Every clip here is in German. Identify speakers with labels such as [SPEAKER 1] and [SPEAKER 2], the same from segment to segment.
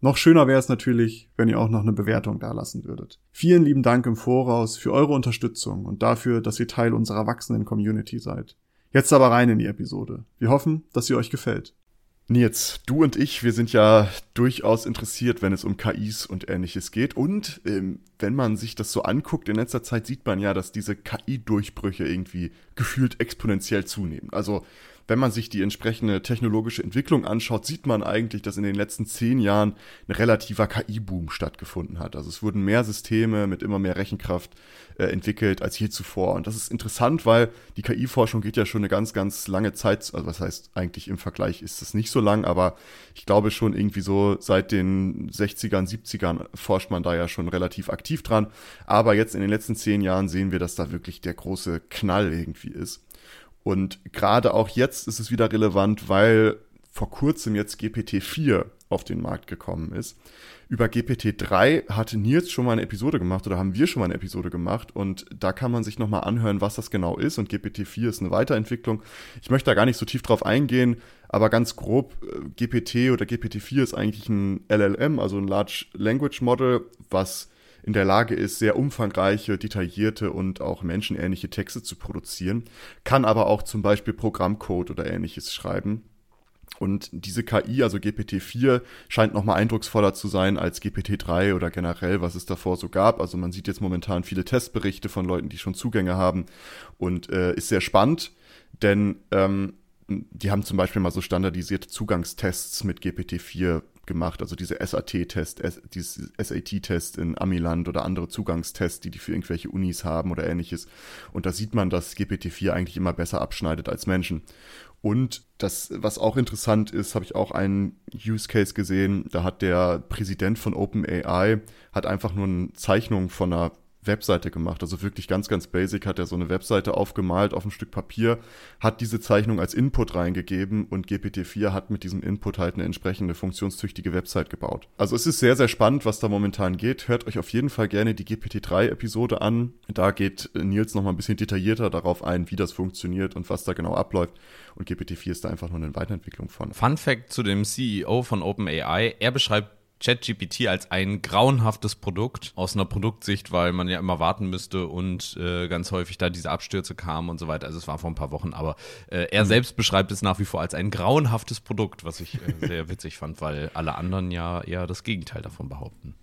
[SPEAKER 1] Noch schöner wäre es natürlich, wenn ihr auch noch eine Bewertung dalassen würdet. Vielen lieben Dank im Voraus für eure Unterstützung und dafür, dass ihr Teil unserer wachsenden Community seid. Jetzt aber rein in die Episode. Wir hoffen, dass sie euch gefällt.
[SPEAKER 2] Nils, du und ich, wir sind ja durchaus interessiert, wenn es um KIs und ähnliches geht. Und ähm, wenn man sich das so anguckt, in letzter Zeit sieht man ja, dass diese KI-Durchbrüche irgendwie gefühlt exponentiell zunehmen. Also wenn man sich die entsprechende technologische Entwicklung anschaut, sieht man eigentlich, dass in den letzten zehn Jahren ein relativer KI-Boom stattgefunden hat. Also es wurden mehr Systeme mit immer mehr Rechenkraft äh, entwickelt als je zuvor. Und das ist interessant, weil die KI-Forschung geht ja schon eine ganz, ganz lange Zeit, also was heißt eigentlich im Vergleich ist es nicht so lang, aber ich glaube schon irgendwie so seit den 60ern, 70ern forscht man da ja schon relativ aktiv dran. Aber jetzt in den letzten zehn Jahren sehen wir, dass da wirklich der große Knall irgendwie ist. Und gerade auch jetzt ist es wieder relevant, weil vor kurzem jetzt GPT-4 auf den Markt gekommen ist. Über GPT-3 hatte Nils schon mal eine Episode gemacht oder haben wir schon mal eine Episode gemacht und da kann man sich nochmal anhören, was das genau ist und GPT-4 ist eine Weiterentwicklung. Ich möchte da gar nicht so tief drauf eingehen, aber ganz grob, äh, GPT oder GPT-4 ist eigentlich ein LLM, also ein Large Language Model, was in der Lage ist, sehr umfangreiche, detaillierte und auch menschenähnliche Texte zu produzieren, kann aber auch zum Beispiel Programmcode oder ähnliches schreiben. Und diese KI, also GPT-4, scheint nochmal eindrucksvoller zu sein als GPT-3 oder generell, was es davor so gab. Also man sieht jetzt momentan viele Testberichte von Leuten, die schon Zugänge haben und äh, ist sehr spannend, denn ähm, die haben zum Beispiel mal so standardisierte Zugangstests mit GPT-4 gemacht, also diese SAT-Test, dieses SAT-Test in Amiland oder andere Zugangstests, die die für irgendwelche Unis haben oder ähnliches. Und da sieht man, dass GPT-4 eigentlich immer besser abschneidet als Menschen. Und das, was auch interessant ist, habe ich auch einen Use Case gesehen. Da hat der Präsident von OpenAI hat einfach nur eine Zeichnung von einer Webseite gemacht. Also wirklich ganz, ganz basic hat er so eine Webseite aufgemalt auf ein Stück Papier, hat diese Zeichnung als Input reingegeben und GPT-4 hat mit diesem Input halt eine entsprechende funktionstüchtige Website gebaut. Also es ist sehr, sehr spannend, was da momentan geht. Hört euch auf jeden Fall gerne die GPT-3-Episode an. Da geht Nils nochmal ein bisschen detaillierter darauf ein, wie das funktioniert und was da genau abläuft. Und GPT-4 ist da einfach nur eine Weiterentwicklung von.
[SPEAKER 3] Fun Fact zu dem CEO von OpenAI. Er beschreibt ChatGPT als ein grauenhaftes Produkt aus einer Produktsicht, weil man ja immer warten müsste und äh, ganz häufig da diese Abstürze kamen und so weiter. Also es war vor ein paar Wochen, aber äh, er mhm. selbst beschreibt es nach wie vor als ein grauenhaftes Produkt, was ich äh, sehr witzig fand, weil alle anderen ja eher das Gegenteil davon behaupten.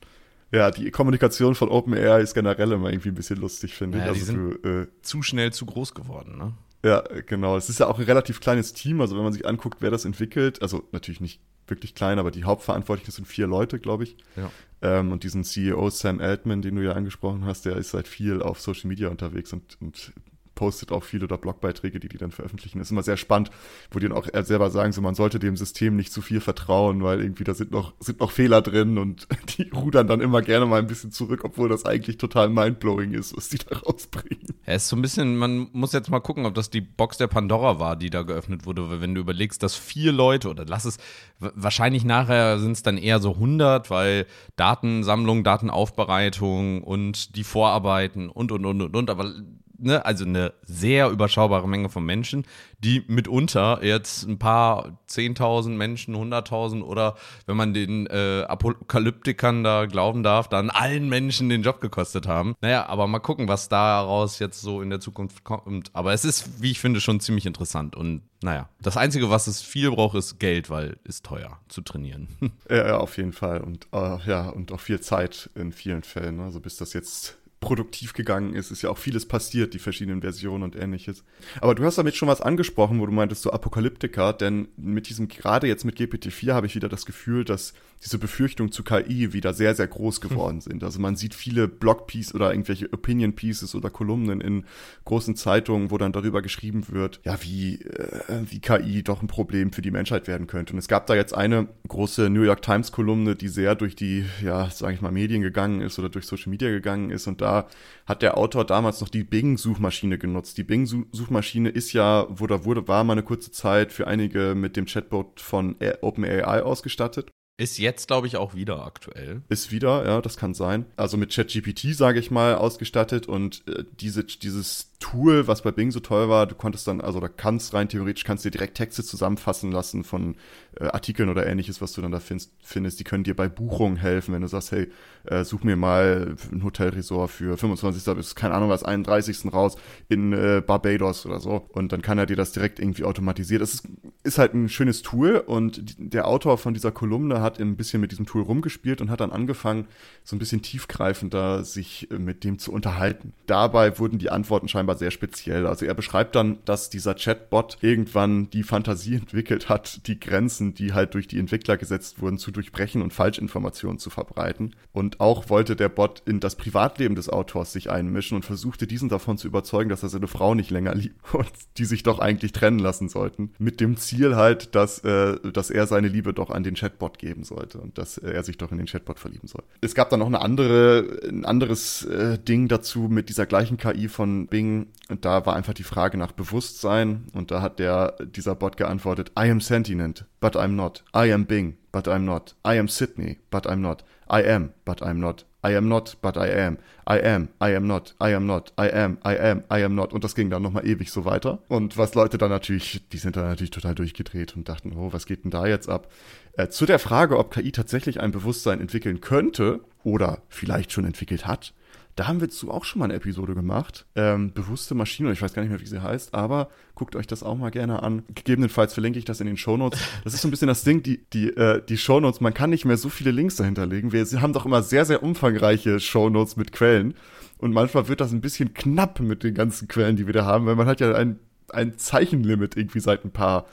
[SPEAKER 2] Ja, die Kommunikation von OpenAI ist generell immer irgendwie ein bisschen lustig, finde
[SPEAKER 3] ja,
[SPEAKER 2] ich.
[SPEAKER 3] Also die sind du, äh, zu schnell zu groß geworden, ne?
[SPEAKER 2] Ja, genau. Es ist ja auch ein relativ kleines Team. Also wenn man sich anguckt, wer das entwickelt, also natürlich nicht wirklich klein, aber die Hauptverantwortlichen sind vier Leute, glaube ich. Ja. Ähm, und diesen CEO Sam Altman, den du ja angesprochen hast, der ist seit viel auf Social Media unterwegs und, und postet auch viel oder Blogbeiträge, die die dann veröffentlichen. Ist immer sehr spannend, wo die dann auch selber sagen, so man sollte dem System nicht zu viel vertrauen, weil irgendwie da sind noch, sind noch Fehler drin und die rudern dann immer gerne mal ein bisschen zurück, obwohl das eigentlich total mindblowing ist, was die da rausbringen.
[SPEAKER 3] Ja, ist so ein bisschen, man muss jetzt mal gucken, ob das die Box der Pandora war, die da geöffnet wurde, weil wenn du überlegst, dass vier Leute oder lass es, wahrscheinlich nachher sind es dann eher so 100, weil Datensammlung, Datenaufbereitung und die Vorarbeiten und, und, und, und, und, aber ne, also eine sehr überschaubare Menge von Menschen, die mitunter jetzt ein paar 10.000 Menschen, 100.000 oder wenn man den äh, Apokalyptikern da glauben darf, dann allen Menschen den Job gekostet haben. Naja, aber mal gucken, was daraus jetzt so in der Zukunft kommt. Aber es ist, wie ich finde, schon ziemlich interessant und naja, das Einzige, was es viel braucht, ist Geld, weil ist teuer zu trainieren.
[SPEAKER 2] Ja, auf jeden Fall. Und uh, ja, und auch viel Zeit in vielen Fällen. Also bis das jetzt produktiv gegangen ist. Ist ja auch vieles passiert, die verschiedenen Versionen und ähnliches. Aber du hast damit schon was angesprochen, wo du meintest, so Apokalyptiker, denn mit diesem, gerade jetzt mit GPT-4 habe ich wieder das Gefühl, dass diese Befürchtungen zu KI wieder sehr, sehr groß hm. geworden sind. Also man sieht viele Blogpieces oder irgendwelche Opinion Pieces oder Kolumnen in großen Zeitungen, wo dann darüber geschrieben wird, ja, wie, äh, wie KI doch ein Problem für die Menschheit werden könnte. Und es gab da jetzt eine große New York Times Kolumne, die sehr durch die, ja, sage ich mal, Medien gegangen ist oder durch Social Media gegangen ist und da da hat der Autor damals noch die Bing-Suchmaschine genutzt. Die Bing-Suchmaschine ist ja, wurde, wurde, war mal eine kurze Zeit für einige mit dem Chatbot von OpenAI ausgestattet.
[SPEAKER 3] Ist jetzt, glaube ich, auch wieder aktuell.
[SPEAKER 2] Ist wieder, ja, das kann sein. Also mit ChatGPT, sage ich mal, ausgestattet und äh, diese, dieses Tool, was bei Bing so toll war, du konntest dann, also da kannst rein theoretisch, kannst dir direkt Texte zusammenfassen lassen von äh, Artikeln oder ähnliches, was du dann da findest, findest. Die können dir bei Buchungen helfen, wenn du sagst, hey, äh, such mir mal ein Hotelresort für 25. bis, keine Ahnung was, 31. raus in äh, Barbados oder so. Und dann kann er dir das direkt irgendwie automatisiert. Das ist, ist halt ein schönes Tool und der Autor von dieser Kolumne hat ein bisschen mit diesem Tool rumgespielt und hat dann angefangen, so ein bisschen tiefgreifender sich äh, mit dem zu unterhalten. Dabei wurden die Antworten scheinbar aber sehr speziell. Also er beschreibt dann, dass dieser Chatbot irgendwann die Fantasie entwickelt hat, die Grenzen, die halt durch die Entwickler gesetzt wurden, zu durchbrechen und Falschinformationen zu verbreiten. Und auch wollte der Bot in das Privatleben des Autors sich einmischen und versuchte diesen davon zu überzeugen, dass er seine Frau nicht länger liebt und die sich doch eigentlich trennen lassen sollten. Mit dem Ziel halt, dass, äh, dass er seine Liebe doch an den Chatbot geben sollte und dass er sich doch in den Chatbot verlieben soll. Es gab dann noch eine andere, ein anderes äh, Ding dazu mit dieser gleichen KI von Bing, und da war einfach die Frage nach Bewusstsein und da hat der, dieser Bot geantwortet, I am sentient, but I'm not. I am Bing, but I'm not. I am Sydney, but I'm not. I am, but I'm not. I am not, but I am. I am, I am not, I am not, I am, I am, I am not. Und das ging dann nochmal ewig so weiter. Und was Leute dann natürlich, die sind dann natürlich total durchgedreht und dachten, oh, was geht denn da jetzt ab? Äh, zu der Frage, ob KI tatsächlich ein Bewusstsein entwickeln könnte oder vielleicht schon entwickelt hat, da haben wir zu auch schon mal eine Episode gemacht. Ähm, bewusste Maschine, ich weiß gar nicht mehr, wie sie heißt, aber guckt euch das auch mal gerne an. Gegebenenfalls verlinke ich das in den Shownotes. Das ist so ein bisschen das Ding, die, die, äh, die Shownotes, man kann nicht mehr so viele Links dahinter legen. Wir haben doch immer sehr, sehr umfangreiche Shownotes mit Quellen. Und manchmal wird das ein bisschen knapp mit den ganzen Quellen, die wir da haben, weil man hat ja ein, ein Zeichenlimit irgendwie seit ein paar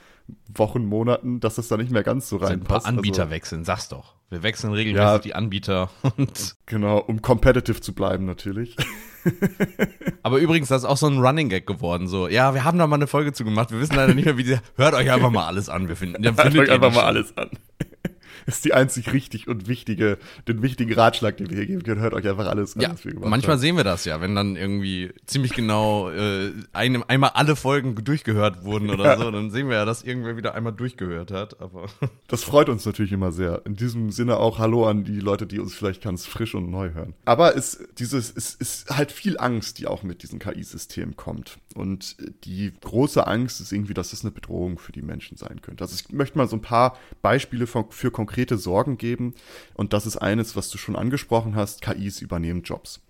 [SPEAKER 2] Wochen, Monaten, dass das da nicht mehr ganz so reinpasst. Ein
[SPEAKER 3] paar Anbieter also, wechseln, sag's doch. Wir wechseln regelmäßig ja, die Anbieter. Und
[SPEAKER 2] genau, um competitive zu bleiben natürlich.
[SPEAKER 3] Aber übrigens, das ist auch so ein Running Gag geworden. So, ja, wir haben da mal eine Folge zu gemacht. Wir wissen leider nicht mehr, wie die. Hört euch einfach mal alles an. Wir finden.
[SPEAKER 2] Hört euch einfach mal alles an ist die einzig richtig und wichtige, den wichtigen Ratschlag, den wir hier geben können. Hört euch einfach alles
[SPEAKER 3] an, ja, was wir gemacht Manchmal haben. sehen wir das ja, wenn dann irgendwie ziemlich genau äh, einem, einmal alle Folgen durchgehört wurden oder ja. so, dann sehen wir ja, dass irgendwer wieder einmal durchgehört hat. Aber
[SPEAKER 2] das freut uns natürlich immer sehr. In diesem Sinne auch Hallo an die Leute, die uns vielleicht ganz frisch und neu hören. Aber es, dieses, es ist halt viel Angst, die auch mit diesem KI-System kommt. Und die große Angst ist irgendwie, dass es eine Bedrohung für die Menschen sein könnte. Also ich möchte mal so ein paar Beispiele für, für konkrete konkrete Sorgen geben. Und das ist eines, was du schon angesprochen hast, KIs übernehmen Jobs.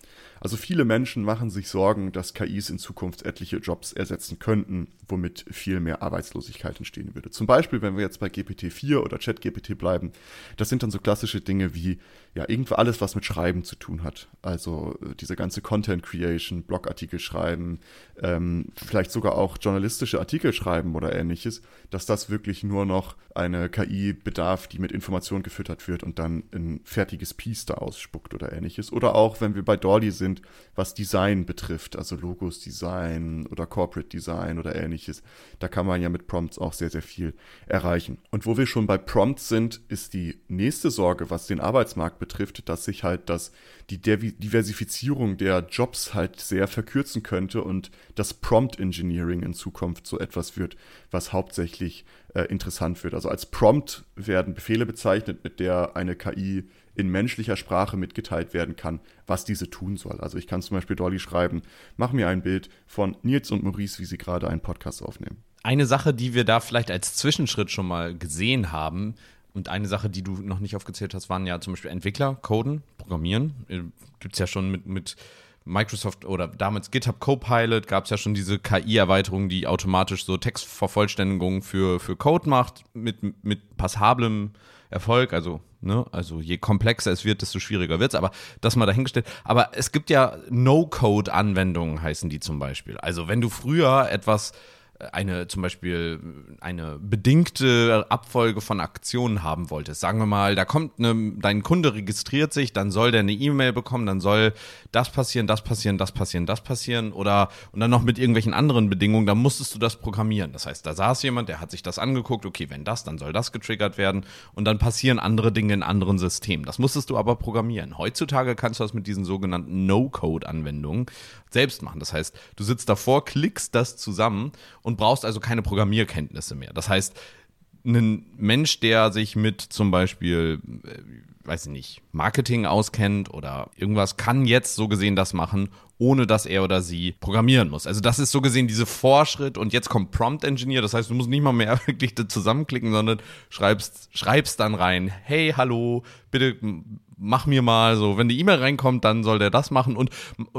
[SPEAKER 2] Also viele Menschen machen sich Sorgen, dass KIs in Zukunft etliche Jobs ersetzen könnten, womit viel mehr Arbeitslosigkeit entstehen würde. Zum Beispiel, wenn wir jetzt bei GPT-4 oder ChatGPT bleiben, das sind dann so klassische Dinge wie, ja, irgendwo alles, was mit Schreiben zu tun hat. Also äh, diese ganze Content Creation, Blogartikel schreiben, ähm, vielleicht sogar auch journalistische Artikel schreiben oder ähnliches, dass das wirklich nur noch eine KI bedarf, die mit Informationen gefüttert wird und dann ein fertiges Piece da ausspuckt oder ähnliches. Oder auch, wenn wir bei Dolly sind, was Design betrifft, also Logos Design oder Corporate Design oder ähnliches. Da kann man ja mit Prompts auch sehr, sehr viel erreichen. Und wo wir schon bei Prompts sind, ist die nächste Sorge, was den Arbeitsmarkt betrifft, dass sich halt das, die Diversifizierung der Jobs halt sehr verkürzen könnte und das Prompt Engineering in Zukunft so etwas wird, was hauptsächlich äh, interessant wird. Also als Prompt werden Befehle bezeichnet, mit der eine KI in menschlicher Sprache mitgeteilt werden kann, was diese tun soll. Also ich kann zum Beispiel Dolly schreiben, mach mir ein Bild von Nils und Maurice, wie sie gerade einen Podcast aufnehmen.
[SPEAKER 3] Eine Sache, die wir da vielleicht als Zwischenschritt schon mal gesehen haben, und eine Sache, die du noch nicht aufgezählt hast, waren ja zum Beispiel Entwickler, Coden, Programmieren. Äh, Gibt es ja schon mit, mit Microsoft oder damals GitHub Copilot gab es ja schon diese KI-Erweiterung, die automatisch so Textvervollständigungen für, für Code macht, mit, mit passablem Erfolg. Also, ne, also je komplexer es wird, desto schwieriger wird es. Aber das mal dahingestellt. Aber es gibt ja No-Code-Anwendungen, heißen die zum Beispiel. Also, wenn du früher etwas eine zum Beispiel eine bedingte Abfolge von Aktionen haben wolltest. Sagen wir mal, da kommt eine, dein Kunde registriert sich, dann soll der eine E-Mail bekommen, dann soll das passieren, das passieren, das passieren, das passieren oder und dann noch mit irgendwelchen anderen Bedingungen, dann musstest du das programmieren. Das heißt, da saß jemand, der hat sich das angeguckt, okay, wenn das, dann soll das getriggert werden und dann passieren andere Dinge in anderen Systemen. Das musstest du aber programmieren. Heutzutage kannst du das mit diesen sogenannten No-Code-Anwendungen selbst machen. Das heißt, du sitzt davor, klickst das zusammen und brauchst also keine Programmierkenntnisse mehr. Das heißt, ein Mensch, der sich mit zum Beispiel, äh, weiß ich nicht, Marketing auskennt oder irgendwas, kann jetzt so gesehen das machen, ohne dass er oder sie programmieren muss. Also das ist so gesehen diese Vorschritt und jetzt kommt Prompt Engineer, das heißt, du musst nicht mal mehr wirklich zusammenklicken, sondern schreibst, schreibst dann rein, hey, hallo, bitte mach mir mal so, wenn die E-Mail reinkommt, dann soll der das machen und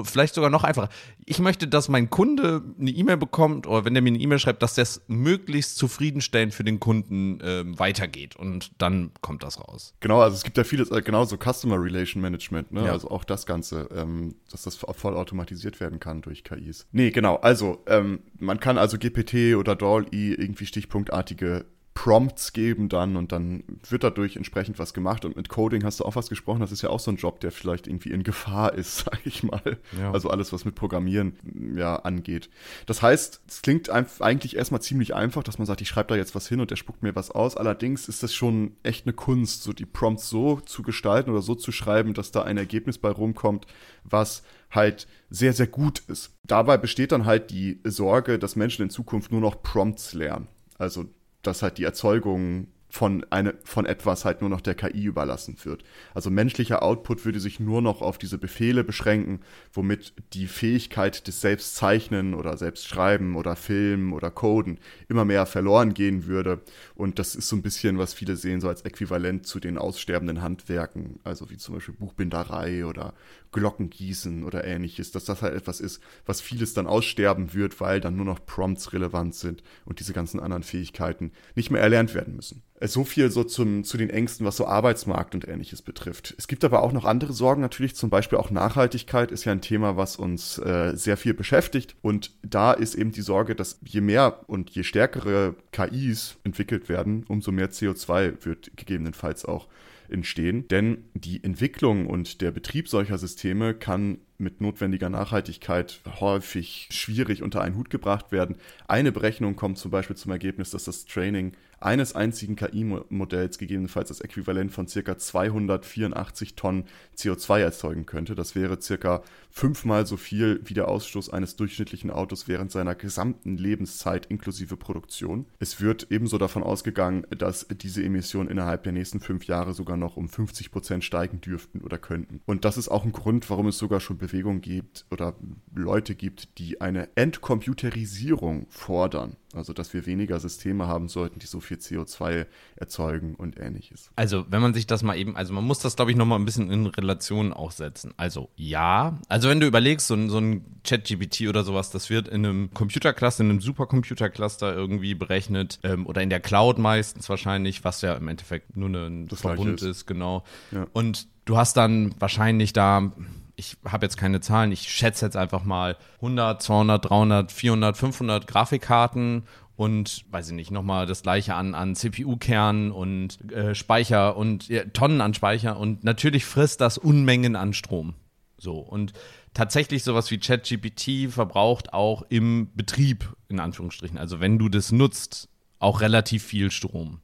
[SPEAKER 3] vielleicht sogar noch einfacher. Ich möchte, dass mein Kunde eine E-Mail bekommt oder wenn der mir eine E-Mail schreibt, dass das möglichst zufriedenstellend für den Kunden äh, weitergeht und dann kommt das raus.
[SPEAKER 2] Genau, also es gibt ja vieles, äh, genau so Customer Relation Management, ne? Ja. also auch das Ganze, ähm, dass das voll automatisiert werden kann durch KIs. Nee, genau, also ähm, man kann also GPT oder DALL-E irgendwie stichpunktartige Prompts geben dann und dann wird dadurch entsprechend was gemacht. Und mit Coding hast du auch was gesprochen. Das ist ja auch so ein Job, der vielleicht irgendwie in Gefahr ist, sag ich mal. Ja. Also alles, was mit Programmieren ja angeht. Das heißt, es klingt eigentlich erstmal ziemlich einfach, dass man sagt, ich schreibe da jetzt was hin und der spuckt mir was aus. Allerdings ist das schon echt eine Kunst, so die Prompts so zu gestalten oder so zu schreiben, dass da ein Ergebnis bei rumkommt, was halt sehr, sehr gut ist. Dabei besteht dann halt die Sorge, dass Menschen in Zukunft nur noch Prompts lernen. Also dass halt die Erzeugung von, eine, von etwas halt nur noch der KI überlassen wird. Also menschlicher Output würde sich nur noch auf diese Befehle beschränken, womit die Fähigkeit des Selbstzeichnen oder Selbstschreiben oder Filmen oder Coden immer mehr verloren gehen würde. Und das ist so ein bisschen, was viele sehen, so als Äquivalent zu den aussterbenden Handwerken, also wie zum Beispiel Buchbinderei oder Glockengießen oder ähnliches, dass das halt etwas ist, was vieles dann aussterben wird, weil dann nur noch Prompts relevant sind und diese ganzen anderen Fähigkeiten nicht mehr erlernt werden müssen. Äh, so viel so zum, zu den Ängsten, was so Arbeitsmarkt und ähnliches betrifft. Es gibt aber auch noch andere Sorgen natürlich, zum Beispiel auch Nachhaltigkeit ist ja ein Thema, was uns äh, sehr viel beschäftigt. Und da ist eben die Sorge, dass je mehr und je stärkere KIs entwickelt werden, umso mehr CO2 wird gegebenenfalls auch entstehen. Denn die Entwicklung und der Betrieb solcher Systeme kann mit notwendiger Nachhaltigkeit häufig schwierig unter einen Hut gebracht werden. Eine Berechnung kommt zum Beispiel zum Ergebnis, dass das Training eines einzigen KI-Modells gegebenenfalls das Äquivalent von circa 284 Tonnen CO2 erzeugen könnte. Das wäre circa fünfmal so viel wie der Ausstoß eines durchschnittlichen Autos während seiner gesamten Lebenszeit inklusive Produktion. Es wird ebenso davon ausgegangen, dass diese Emissionen innerhalb der nächsten fünf Jahre sogar noch um 50 Prozent steigen dürften oder könnten. Und das ist auch ein Grund, warum es sogar schon Bewegung gibt oder Leute gibt, die eine Entcomputerisierung fordern. Also, dass wir weniger Systeme haben sollten, die so viel CO2 erzeugen und ähnliches.
[SPEAKER 3] Also, wenn man sich das mal eben, also man muss das, glaube ich, nochmal ein bisschen in Relation auch setzen. Also, ja. Also, wenn du überlegst, so, so ein Chat-GPT oder sowas, das wird in einem Computercluster, in einem Supercomputercluster irgendwie berechnet ähm, oder in der Cloud meistens wahrscheinlich, was ja im Endeffekt nur ein das Verbund ist. ist. genau. Ja. Und du hast dann wahrscheinlich da ich habe jetzt keine Zahlen, ich schätze jetzt einfach mal 100, 200, 300, 400, 500 Grafikkarten und weiß ich nicht, nochmal das gleiche an, an CPU-Kernen und äh, Speicher und ja, Tonnen an Speicher und natürlich frisst das Unmengen an Strom. So und tatsächlich sowas wie ChatGPT verbraucht auch im Betrieb, in Anführungsstrichen, also wenn du das nutzt, auch relativ viel Strom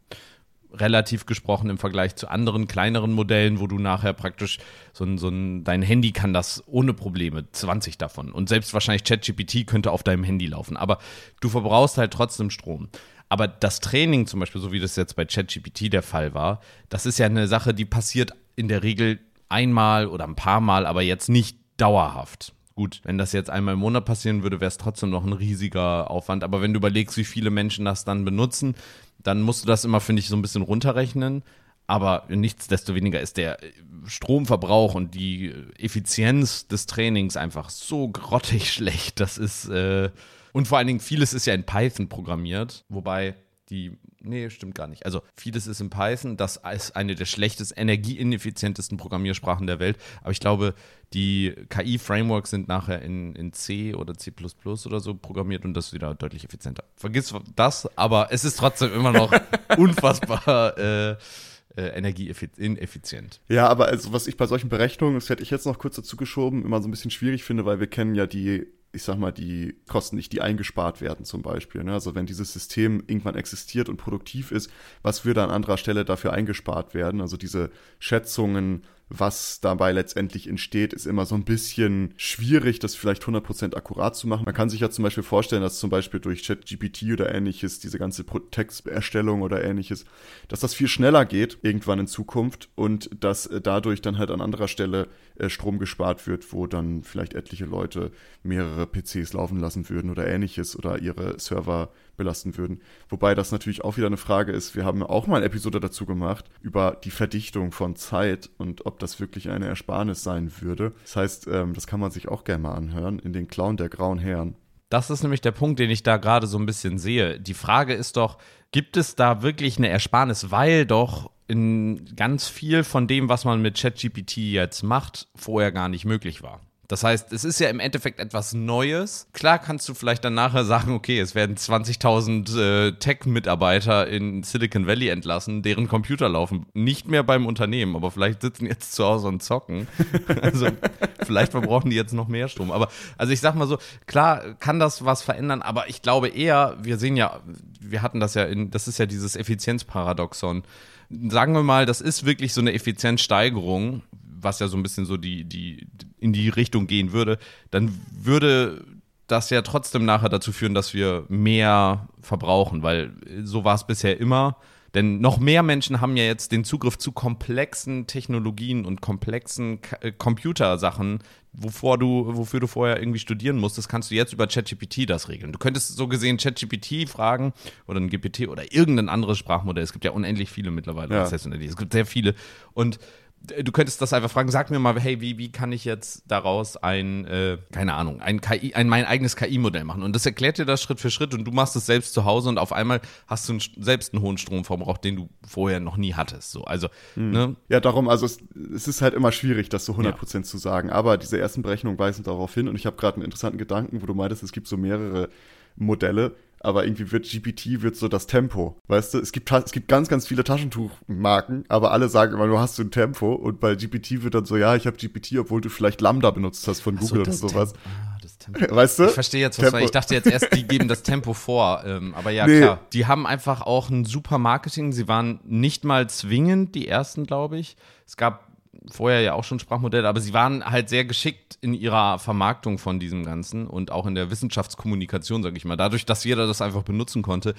[SPEAKER 3] relativ gesprochen im Vergleich zu anderen kleineren Modellen, wo du nachher praktisch so ein, so ein, dein Handy kann das ohne Probleme, 20 davon. Und selbst wahrscheinlich ChatGPT könnte auf deinem Handy laufen. Aber du verbrauchst halt trotzdem Strom. Aber das Training zum Beispiel, so wie das jetzt bei ChatGPT der Fall war, das ist ja eine Sache, die passiert in der Regel einmal oder ein paar Mal, aber jetzt nicht dauerhaft. Gut, wenn das jetzt einmal im Monat passieren würde, wäre es trotzdem noch ein riesiger Aufwand. Aber wenn du überlegst, wie viele Menschen das dann benutzen, dann musst du das immer, finde ich, so ein bisschen runterrechnen. Aber nichtsdestoweniger ist der Stromverbrauch und die Effizienz des Trainings einfach so grottig schlecht. Das ist, äh und vor allen Dingen vieles ist ja in Python programmiert, wobei die, nee, stimmt gar nicht. Also vieles ist in Python, das ist eine der schlechtest, energieineffizientesten Programmiersprachen der Welt. Aber ich glaube, die KI-Frameworks sind nachher in, in C oder C oder so programmiert und das ist wieder deutlich effizienter. Vergiss das, aber es ist trotzdem immer noch unfassbar äh, äh, energieineffizient.
[SPEAKER 2] Ja, aber also was ich bei solchen Berechnungen, das hätte ich jetzt noch kurz dazu geschoben, immer so ein bisschen schwierig finde, weil wir kennen ja die ich sag mal, die Kosten nicht, die eingespart werden zum Beispiel. Ne? Also wenn dieses System irgendwann existiert und produktiv ist, was würde an anderer Stelle dafür eingespart werden? Also diese Schätzungen was dabei letztendlich entsteht, ist immer so ein bisschen schwierig, das vielleicht 100% akkurat zu machen. Man kann sich ja zum Beispiel vorstellen, dass zum Beispiel durch ChatGPT oder ähnliches, diese ganze Texterstellung oder ähnliches, dass das viel schneller geht irgendwann in Zukunft und dass äh, dadurch dann halt an anderer Stelle äh, Strom gespart wird, wo dann vielleicht etliche Leute mehrere PCs laufen lassen würden oder ähnliches oder ihre Server belasten würden. Wobei das natürlich auch wieder eine Frage ist. Wir haben auch mal eine Episode dazu gemacht über die Verdichtung von Zeit und ob das wirklich eine Ersparnis sein würde. Das heißt, ähm, das kann man sich auch gerne mal anhören in den Clown der grauen Herren.
[SPEAKER 3] Das ist nämlich der Punkt, den ich da gerade so ein bisschen sehe. Die Frage ist doch, gibt es da wirklich eine Ersparnis, weil doch in ganz viel von dem, was man mit ChatGPT jetzt macht, vorher gar nicht möglich war. Das heißt, es ist ja im Endeffekt etwas Neues. Klar kannst du vielleicht dann nachher sagen, okay, es werden 20.000 äh, Tech-Mitarbeiter in Silicon Valley entlassen, deren Computer laufen nicht mehr beim Unternehmen, aber vielleicht sitzen jetzt zu Hause und zocken. also vielleicht verbrauchen die jetzt noch mehr Strom. Aber also ich sag mal so, klar kann das was verändern, aber ich glaube eher, wir sehen ja, wir hatten das ja in, das ist ja dieses Effizienzparadoxon. Sagen wir mal, das ist wirklich so eine Effizienzsteigerung, was ja so ein bisschen so die, die in die Richtung gehen würde, dann würde das ja trotzdem nachher dazu führen, dass wir mehr verbrauchen, weil so war es bisher immer. Denn noch mehr Menschen haben ja jetzt den Zugriff zu komplexen Technologien und komplexen K äh, Computersachen, wovor du, wofür du vorher irgendwie studieren musstest, kannst du jetzt über ChatGPT das regeln. Du könntest so gesehen ChatGPT fragen oder ein GPT oder irgendein anderes Sprachmodell. Es gibt ja unendlich viele mittlerweile. Ja. Es gibt sehr viele. Und du könntest das einfach fragen, sag mir mal, hey, wie, wie kann ich jetzt daraus ein, äh, keine Ahnung, ein KI, ein mein eigenes KI-Modell machen? Und das erklärt dir das Schritt für Schritt und du machst es selbst zu Hause und auf einmal hast du einen, selbst einen hohen Stromverbrauch, den du vorher noch nie hattest. So, also,
[SPEAKER 2] hm. ne? Ja, darum, also es, es, ist halt immer schwierig, das so 100% ja. zu sagen. Aber diese ersten Berechnungen weisen darauf hin und ich habe gerade einen interessanten Gedanken, wo du meintest, es gibt so mehrere Modelle aber irgendwie wird GPT wird so das Tempo. Weißt du, es gibt, es gibt ganz, ganz viele Taschentuchmarken, aber alle sagen immer, du hast ein Tempo und bei GPT wird dann so, ja, ich habe GPT, obwohl du vielleicht Lambda benutzt hast von Google so, oder sowas. Ah, weißt du?
[SPEAKER 3] Ich verstehe jetzt, was war. Ich dachte jetzt erst, die geben das Tempo vor. Ähm, aber ja, nee. klar. Die haben einfach auch ein super Marketing. Sie waren nicht mal zwingend die ersten, glaube ich. Es gab vorher ja auch schon Sprachmodelle, aber sie waren halt sehr geschickt in ihrer Vermarktung von diesem Ganzen und auch in der Wissenschaftskommunikation, sage ich mal. Dadurch, dass jeder das einfach benutzen konnte.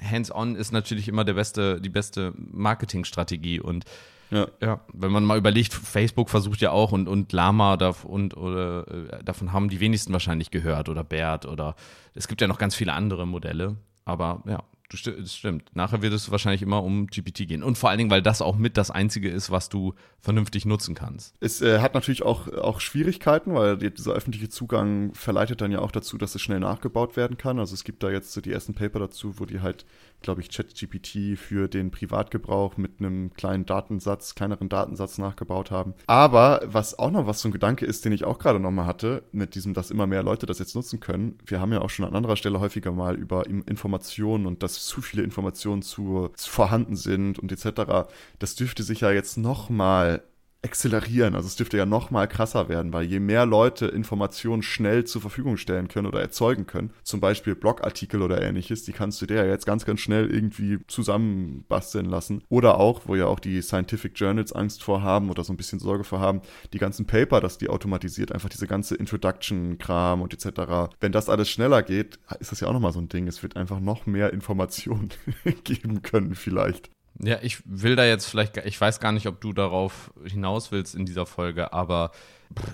[SPEAKER 3] Hands-on ist natürlich immer der beste, die beste Marketingstrategie und ja. ja. wenn man mal überlegt, Facebook versucht ja auch und, und Lama darf, und, oder, äh, davon haben die wenigsten wahrscheinlich gehört oder Bert oder es gibt ja noch ganz viele andere Modelle. Aber ja, das stimmt. Nachher wird es wahrscheinlich immer um GPT gehen. Und vor allen Dingen, weil das auch mit das Einzige ist, was du vernünftig nutzen kannst.
[SPEAKER 2] Es äh, hat natürlich auch, auch Schwierigkeiten, weil dieser öffentliche Zugang verleitet dann ja auch dazu, dass es schnell nachgebaut werden kann. Also es gibt da jetzt die ersten Paper dazu, wo die halt glaube ich, ChatGPT für den Privatgebrauch mit einem kleinen Datensatz, kleineren Datensatz nachgebaut haben. Aber was auch noch was so ein Gedanke ist, den ich auch gerade nochmal hatte, mit diesem, dass immer mehr Leute das jetzt nutzen können. Wir haben ja auch schon an anderer Stelle häufiger mal über Informationen und dass zu viele Informationen zu, zu vorhanden sind und etc. Das dürfte sich ja jetzt nochmal exzellerieren. Also es dürfte ja noch mal krasser werden, weil je mehr Leute Informationen schnell zur Verfügung stellen können oder erzeugen können, zum Beispiel Blogartikel oder ähnliches, die kannst du dir ja jetzt ganz, ganz schnell irgendwie zusammenbasteln lassen. Oder auch, wo ja auch die Scientific Journals Angst vor haben oder so ein bisschen Sorge vor haben, die ganzen Paper, dass die automatisiert, einfach diese ganze Introduction-Kram und etc. Wenn das alles schneller geht, ist das ja auch noch mal so ein Ding. Es wird einfach noch mehr Informationen geben können vielleicht.
[SPEAKER 3] Ja, ich will da jetzt vielleicht, ich weiß gar nicht, ob du darauf hinaus willst in dieser Folge, aber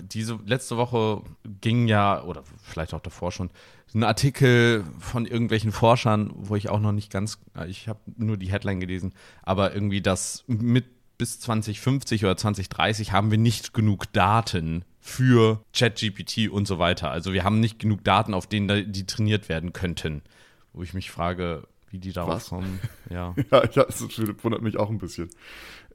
[SPEAKER 3] diese letzte Woche ging ja, oder vielleicht auch davor schon, ein Artikel von irgendwelchen Forschern, wo ich auch noch nicht ganz, ich habe nur die Headline gelesen, aber irgendwie das mit bis 2050 oder 2030 haben wir nicht genug Daten für ChatGPT und so weiter. Also wir haben nicht genug Daten, auf denen die trainiert werden könnten. Wo ich mich frage, wie die darauf
[SPEAKER 2] Was?
[SPEAKER 3] kommen. Ja.
[SPEAKER 2] Ja, ja, das wundert mich auch ein bisschen.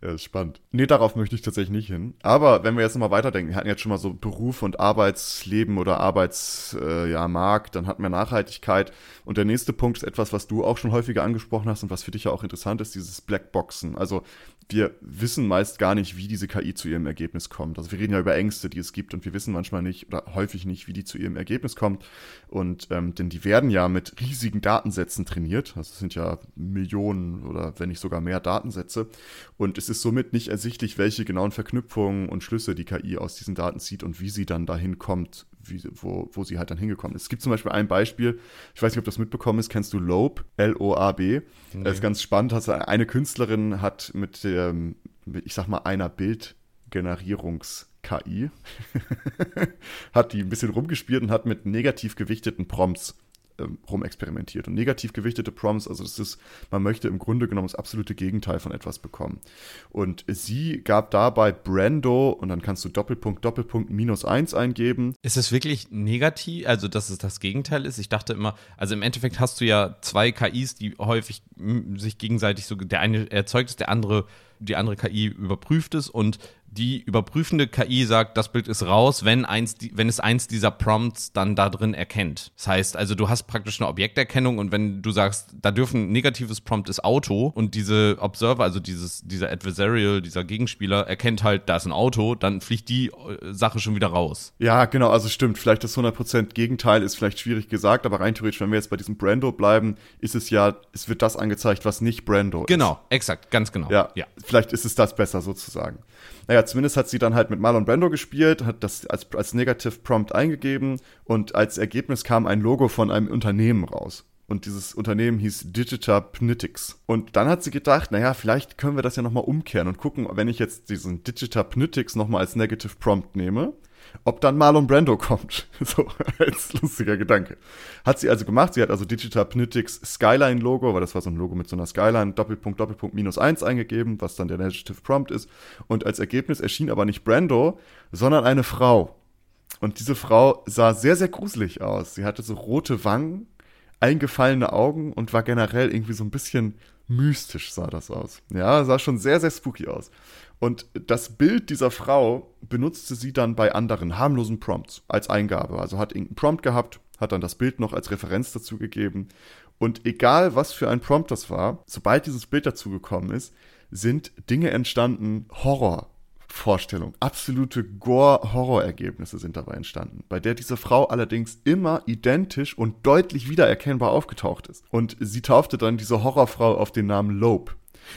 [SPEAKER 2] Ist spannend. Nee, darauf möchte ich tatsächlich nicht hin. Aber wenn wir jetzt nochmal weiterdenken, wir hatten jetzt schon mal so Beruf und Arbeitsleben oder Arbeitsmarkt, äh, ja, Markt, dann hatten wir Nachhaltigkeit. Und der nächste Punkt ist etwas, was du auch schon häufiger angesprochen hast und was für dich ja auch interessant ist, dieses Blackboxen. Also wir wissen meist gar nicht, wie diese KI zu ihrem Ergebnis kommt. Also wir reden ja über Ängste, die es gibt und wir wissen manchmal nicht oder häufig nicht, wie die zu ihrem Ergebnis kommt. Und ähm, denn die werden ja mit riesigen Datensätzen trainiert. Also es sind ja Millionen oder wenn nicht sogar mehr Datensätze. Und es ist somit nicht ersichtlich, welche genauen Verknüpfungen und Schlüsse die KI aus diesen Daten zieht und wie sie dann dahin kommt, wie, wo, wo sie halt dann hingekommen ist. Es gibt zum Beispiel ein Beispiel, ich weiß nicht, ob du das mitbekommen ist, kennst du Loab, L-O-A-B. Das ist ganz spannend. Also eine Künstlerin hat mit mit, ich sag mal, einer Bildgenerierungs-KI, hat die ein bisschen rumgespielt und hat mit negativ gewichteten Prompts ähm, rumexperimentiert. Und negativ gewichtete Prompts, also das ist, man möchte im Grunde genommen das absolute Gegenteil von etwas bekommen. Und sie gab dabei Brando und dann kannst du Doppelpunkt, Doppelpunkt, minus eins eingeben.
[SPEAKER 3] Ist es wirklich negativ, also dass es das Gegenteil ist? Ich dachte immer, also im Endeffekt hast du ja zwei KIs, die häufig sich gegenseitig so, der eine erzeugt es, der andere, die andere KI überprüft es und die überprüfende KI sagt, das Bild ist raus, wenn, eins, wenn es eins dieser Prompts dann da drin erkennt. Das heißt, also du hast praktisch eine Objekterkennung und wenn du sagst, da dürfen negatives Prompt ist Auto und diese Observer, also dieses, dieser Adversarial, dieser Gegenspieler erkennt halt, da ist ein Auto, dann fliegt die äh, Sache schon wieder raus.
[SPEAKER 2] Ja, genau, also stimmt. Vielleicht das 100% Gegenteil ist vielleicht schwierig gesagt, aber rein theoretisch, wenn wir jetzt bei diesem Brando bleiben, ist es ja, es wird das angezeigt, was nicht Brando ist.
[SPEAKER 3] Genau, exakt, ganz genau.
[SPEAKER 2] Ja,
[SPEAKER 3] ja.
[SPEAKER 2] vielleicht ist es das besser sozusagen. Naja, zumindest hat sie dann halt mit Marlon Brando gespielt, hat das als, als Negative Prompt eingegeben und als Ergebnis kam ein Logo von einem Unternehmen raus. Und dieses Unternehmen hieß Digita Pnitics. Und dann hat sie gedacht, naja, vielleicht können wir das ja nochmal umkehren und gucken, wenn ich jetzt diesen Digita Pnitics nochmal als Negative Prompt nehme, ob dann Marlon Brando kommt. So, als lustiger Gedanke. Hat sie also gemacht. Sie hat also Digital Pnitics Skyline Logo, weil das war so ein Logo mit so einer Skyline, Doppelpunkt, Doppelpunkt, minus eins eingegeben, was dann der Negative Prompt ist. Und als Ergebnis erschien aber nicht Brando, sondern eine Frau. Und diese Frau sah sehr, sehr gruselig aus. Sie hatte so rote Wangen, eingefallene Augen und war generell irgendwie so ein bisschen mystisch sah das aus. Ja, sah schon sehr, sehr spooky aus. Und das Bild dieser Frau benutzte sie dann bei anderen harmlosen Prompts als Eingabe. Also hat irgendeinen Prompt gehabt, hat dann das Bild noch als Referenz dazu gegeben. Und egal, was für ein Prompt das war, sobald dieses Bild dazugekommen ist, sind Dinge entstanden, Horror. Vorstellung. Absolute Gore-Horror-Ergebnisse sind dabei entstanden, bei der diese Frau allerdings immer identisch und deutlich wiedererkennbar aufgetaucht ist. Und sie taufte dann diese Horrorfrau auf den Namen Lope.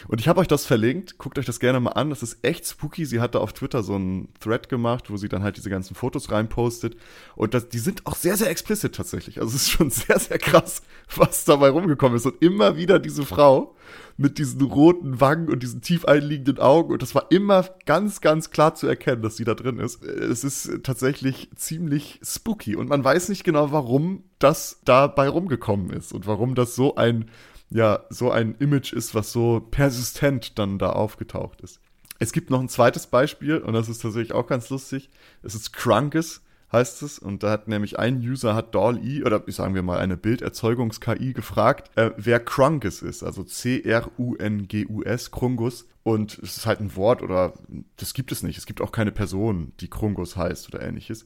[SPEAKER 2] Und ich habe euch das verlinkt, guckt euch das gerne mal an, das ist echt spooky. Sie hat da auf Twitter so einen Thread gemacht, wo sie dann halt diese ganzen Fotos reinpostet. Und das, die sind auch sehr, sehr explicit tatsächlich. Also es ist schon sehr, sehr krass, was dabei rumgekommen ist. Und immer wieder diese Frau mit diesen roten Wangen und diesen tief einliegenden Augen. Und das war immer ganz, ganz klar zu erkennen, dass sie da drin ist. Es ist tatsächlich ziemlich spooky. Und man weiß nicht genau, warum das dabei rumgekommen ist und warum das so ein ja, so ein Image ist, was so persistent dann da aufgetaucht ist. Es gibt noch ein zweites Beispiel und das ist tatsächlich auch ganz lustig. Es ist Crunkes, heißt es. Und da hat nämlich ein User hat DALL-E oder sagen wir mal eine Bilderzeugungs-KI gefragt, äh, wer Crunkes ist. Also C-R-U-N-G-U-S, Krungus. Und es ist halt ein Wort oder das gibt es nicht. Es gibt auch keine Person, die Krungus heißt oder ähnliches.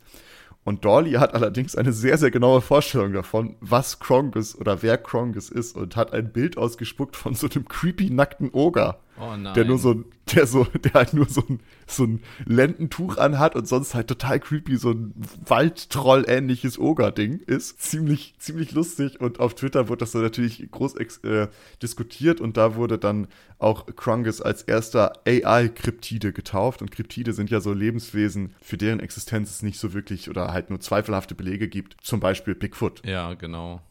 [SPEAKER 2] Und Dolly hat allerdings eine sehr, sehr genaue Vorstellung davon, was Krongus oder wer Krongus ist und hat ein Bild ausgespuckt von so einem creepy nackten Oger.
[SPEAKER 3] Oh nein.
[SPEAKER 2] Der nur so, ein- der so, der halt nur so ein, so ein Lendentuch anhat und sonst halt total creepy, so ein Waldtroll-ähnliches Oger-Ding ist. Ziemlich, ziemlich lustig und auf Twitter wurde das dann natürlich groß äh, diskutiert und da wurde dann auch Krungus als erster AI-Kryptide getauft und Kryptide sind ja so Lebenswesen, für deren Existenz es nicht so wirklich oder halt nur zweifelhafte Belege gibt. Zum Beispiel Bigfoot
[SPEAKER 3] Ja, genau.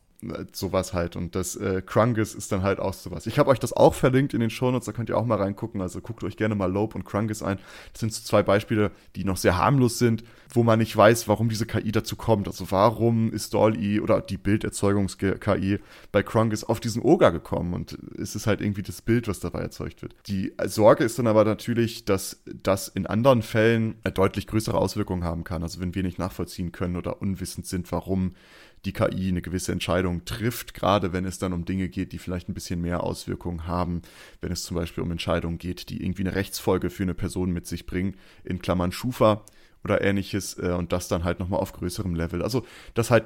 [SPEAKER 2] Sowas halt. Und das äh, Krungus ist dann halt auch sowas. Ich habe euch das auch verlinkt in den Shownotes, da könnt ihr auch mal reingucken. Also guckt euch gerne mal Lope und Krungus ein. Das sind so zwei Beispiele, die noch sehr harmlos sind, wo man nicht weiß, warum diese KI dazu kommt. Also warum ist Dolly oder die Bilderzeugungs-KI bei Krungus auf diesen Oger gekommen? Und es ist halt irgendwie das Bild, was dabei erzeugt wird. Die Sorge ist dann aber natürlich, dass das in anderen Fällen deutlich größere Auswirkungen haben kann. Also wenn wir nicht nachvollziehen können oder unwissend sind, warum die KI eine gewisse Entscheidung trifft, gerade wenn es dann um Dinge geht, die vielleicht ein bisschen mehr Auswirkungen haben, wenn es zum Beispiel um Entscheidungen geht, die irgendwie eine Rechtsfolge für eine Person mit sich bringen, in Klammern Schufa oder ähnliches äh, und das dann halt nochmal auf größerem Level. Also, dass halt,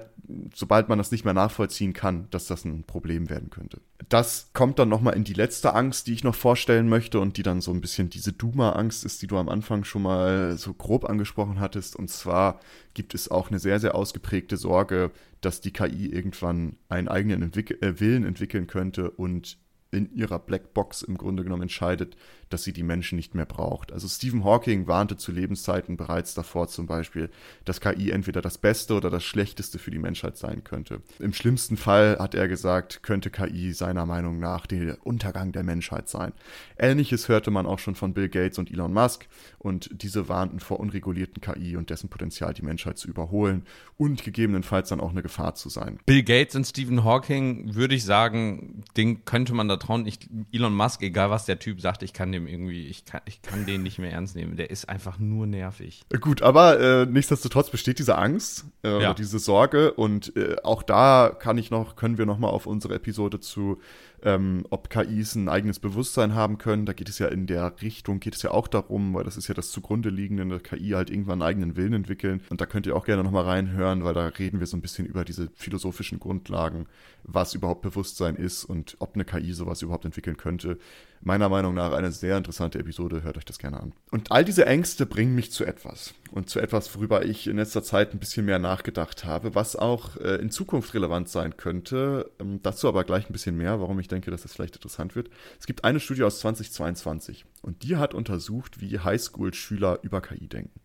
[SPEAKER 2] sobald man das nicht mehr nachvollziehen kann, dass das ein Problem werden könnte. Das kommt dann nochmal in die letzte Angst, die ich noch vorstellen möchte und die dann so ein bisschen diese Duma-Angst ist, die du am Anfang schon mal so grob angesprochen hattest. Und zwar gibt es auch eine sehr, sehr ausgeprägte Sorge, dass die KI irgendwann einen eigenen Entwick äh, Willen entwickeln könnte und in ihrer Blackbox im Grunde genommen entscheidet, dass sie die Menschen nicht mehr braucht. Also Stephen Hawking warnte zu Lebenszeiten bereits davor zum Beispiel, dass KI entweder das Beste oder das Schlechteste für die Menschheit sein könnte. Im schlimmsten Fall, hat er gesagt, könnte KI seiner Meinung nach der Untergang der Menschheit sein. Ähnliches hörte man auch schon von Bill Gates und Elon Musk und diese warnten vor unregulierten KI und dessen Potenzial, die Menschheit zu überholen und gegebenenfalls dann auch eine Gefahr zu sein.
[SPEAKER 3] Bill Gates und Stephen Hawking, würde ich sagen, den könnte man da trauen. Ich, Elon Musk, egal was der Typ sagt, ich kann dem irgendwie, ich kann, ich kann den nicht mehr ernst nehmen. Der ist einfach nur nervig.
[SPEAKER 2] Gut, aber äh, nichtsdestotrotz besteht diese Angst, äh, ja. diese Sorge und äh, auch da kann ich noch, können wir noch mal auf unsere Episode zu ähm, ob KIs ein eigenes Bewusstsein haben können. Da geht es ja in der Richtung, geht es ja auch darum, weil das ist ja das zugrunde liegende, eine KI halt irgendwann einen eigenen Willen entwickeln. Und da könnt ihr auch gerne nochmal reinhören, weil da reden wir so ein bisschen über diese philosophischen Grundlagen, was überhaupt Bewusstsein ist und ob eine KI sowas überhaupt entwickeln könnte. Meiner Meinung nach eine sehr interessante Episode, hört euch das gerne an. Und all diese Ängste bringen mich zu etwas. Und zu etwas, worüber ich in letzter Zeit ein bisschen mehr nachgedacht habe, was auch äh, in Zukunft relevant sein könnte. Ähm, dazu aber gleich ein bisschen mehr, warum ich denke, dass das vielleicht interessant wird. Es gibt eine Studie aus 2022 und die hat untersucht, wie Highschool-Schüler über KI denken.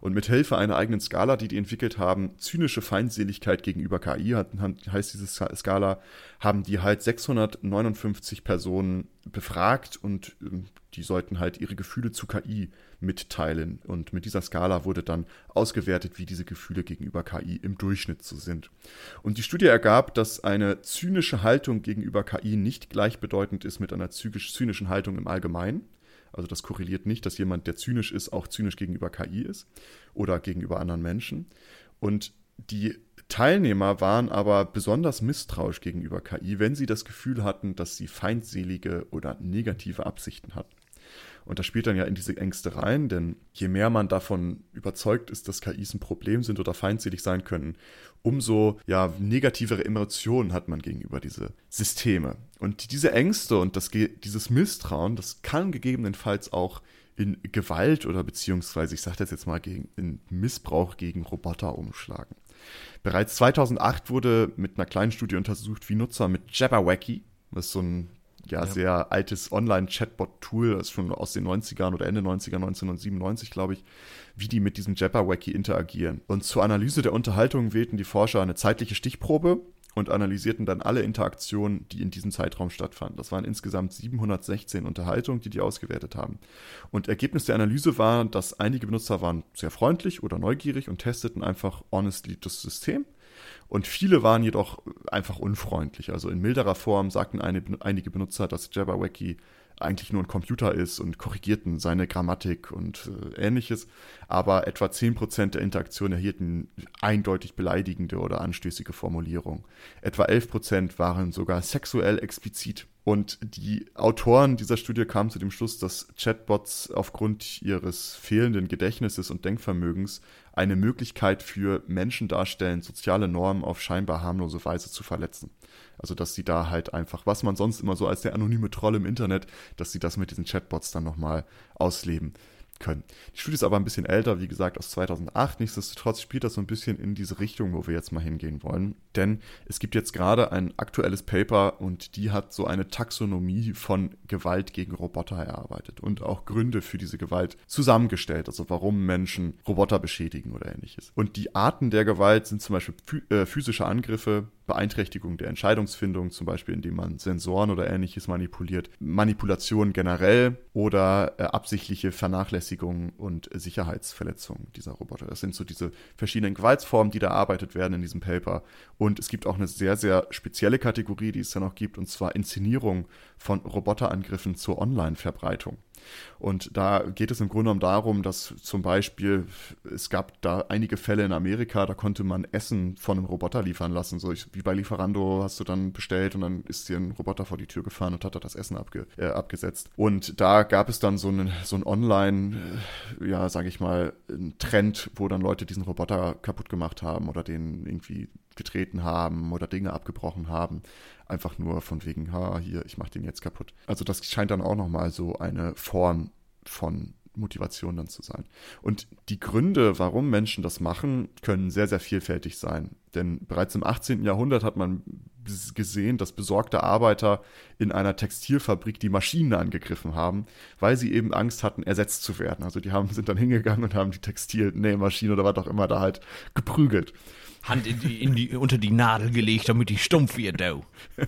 [SPEAKER 2] Und mit Hilfe einer eigenen Skala, die die entwickelt haben, zynische Feindseligkeit gegenüber KI, heißt diese Skala, haben die halt 659 Personen befragt und ähm, die sollten halt ihre Gefühle zu KI mitteilen. Und mit dieser Skala wurde dann ausgewertet, wie diese Gefühle gegenüber KI im Durchschnitt so sind. Und die Studie ergab, dass eine zynische Haltung gegenüber KI nicht gleichbedeutend ist mit einer zynischen Haltung im Allgemeinen. Also das korreliert nicht, dass jemand, der zynisch ist, auch zynisch gegenüber KI ist oder gegenüber anderen Menschen. Und die Teilnehmer waren aber besonders misstrauisch gegenüber KI, wenn sie das Gefühl hatten, dass sie feindselige oder negative Absichten hatten. Und das spielt dann ja in diese Ängste rein, denn je mehr man davon überzeugt ist, dass KIs ein Problem sind oder feindselig sein können, umso ja, negativere Emotionen hat man gegenüber diese Systeme. Und diese Ängste und das, dieses Misstrauen, das kann gegebenenfalls auch in Gewalt oder beziehungsweise, ich sage das jetzt mal, gegen, in Missbrauch gegen Roboter umschlagen. Bereits 2008 wurde mit einer kleinen Studie untersucht, wie Nutzer mit Jabberwacky, was so ein ja, ja. sehr altes Online-Chatbot-Tool, das ist schon aus den 90ern oder Ende 90er, 1997, glaube ich, wie die mit diesem Jabberwacky interagieren. Und zur Analyse der Unterhaltung wählten die Forscher eine zeitliche Stichprobe und analysierten dann alle Interaktionen, die in diesem Zeitraum stattfanden. Das waren insgesamt 716 Unterhaltungen, die die ausgewertet haben. Und Ergebnis der Analyse war, dass einige Benutzer waren sehr freundlich oder neugierig und testeten einfach honestly das System. Und viele waren jedoch einfach unfreundlich. Also in milderer Form sagten eine, einige Benutzer, dass Jabberwacky eigentlich nur ein Computer ist und korrigierten seine Grammatik und äh, ähnliches. Aber etwa 10% der Interaktionen erhielten eindeutig beleidigende oder anstößige Formulierungen. Etwa 11% waren sogar sexuell explizit. Und die Autoren dieser Studie kamen zu dem Schluss, dass Chatbots aufgrund ihres fehlenden Gedächtnisses und Denkvermögens eine Möglichkeit für Menschen darstellen, soziale Normen auf scheinbar harmlose Weise zu verletzen. Also, dass sie da halt einfach, was man sonst immer so als der anonyme Troll im Internet, dass sie das mit diesen Chatbots dann nochmal ausleben können. Die Studie ist aber ein bisschen älter, wie gesagt, aus 2008. Nichtsdestotrotz spielt das so ein bisschen in diese Richtung, wo wir jetzt mal hingehen wollen. Denn es gibt jetzt gerade ein aktuelles Paper und die hat so eine Taxonomie von Gewalt gegen Roboter erarbeitet und auch Gründe für diese Gewalt zusammengestellt. Also warum Menschen Roboter beschädigen oder ähnliches. Und die Arten der Gewalt sind zum Beispiel äh, physische Angriffe, Beeinträchtigung der Entscheidungsfindung, zum Beispiel indem man Sensoren oder ähnliches manipuliert, Manipulation generell oder äh, absichtliche Vernachlässigung und Sicherheitsverletzung dieser Roboter. Das sind so diese verschiedenen Gewaltsformen, die da erarbeitet werden in diesem Paper. Und es gibt auch eine sehr, sehr spezielle Kategorie, die es da noch gibt, und zwar Inszenierung von Roboterangriffen zur Online-Verbreitung. Und da geht es im Grunde genommen darum, dass zum Beispiel es gab da einige Fälle in Amerika, da konnte man Essen von einem Roboter liefern lassen. So wie bei Lieferando hast du dann bestellt und dann ist dir ein Roboter vor die Tür gefahren und hat da das Essen abge, äh, abgesetzt. Und da gab es dann so einen, so einen Online, äh, ja, sage ich mal, einen Trend, wo dann Leute diesen Roboter kaputt gemacht haben oder den irgendwie getreten haben oder Dinge abgebrochen haben. Einfach nur von wegen, ha, hier, ich mach den jetzt kaputt. Also das scheint dann auch nochmal so eine Form von Motivation dann zu sein. Und die Gründe, warum Menschen das machen, können sehr, sehr vielfältig sein. Denn bereits im 18. Jahrhundert hat man gesehen, dass besorgte Arbeiter in einer Textilfabrik die Maschinen angegriffen haben, weil sie eben Angst hatten, ersetzt zu werden. Also die haben, sind dann hingegangen und haben die Textilnähmaschine oder was auch immer da halt geprügelt.
[SPEAKER 3] Hand in die, in die, unter die Nadel gelegt, damit die stumpf wird, du.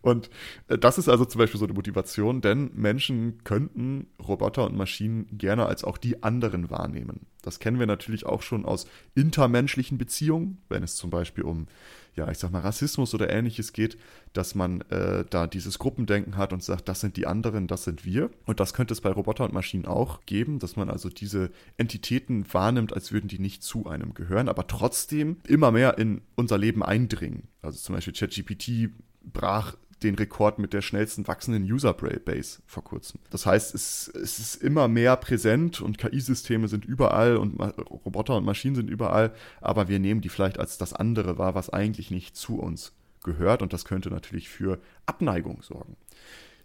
[SPEAKER 2] Und äh, das ist also zum Beispiel so eine Motivation, denn Menschen könnten Roboter und Maschinen gerne als auch die anderen wahrnehmen. Das kennen wir natürlich auch schon aus intermenschlichen Beziehungen, wenn es zum Beispiel um, ja, ich sag mal, Rassismus oder ähnliches geht, dass man äh, da dieses Gruppendenken hat und sagt, das sind die anderen, das sind wir. Und das könnte es bei Roboter und Maschinen auch geben, dass man also diese Entitäten wahrnimmt, als würden die nicht zu einem gehören, aber trotzdem immer mehr in unser Leben eindringen. Also zum Beispiel ChatGPT brach den Rekord mit der schnellsten wachsenden User-Base vor kurzem. Das heißt, es, es ist immer mehr präsent und KI-Systeme sind überall und Roboter und Maschinen sind überall, aber wir nehmen die vielleicht als das andere wahr, was eigentlich nicht zu uns gehört und das könnte natürlich für Abneigung sorgen.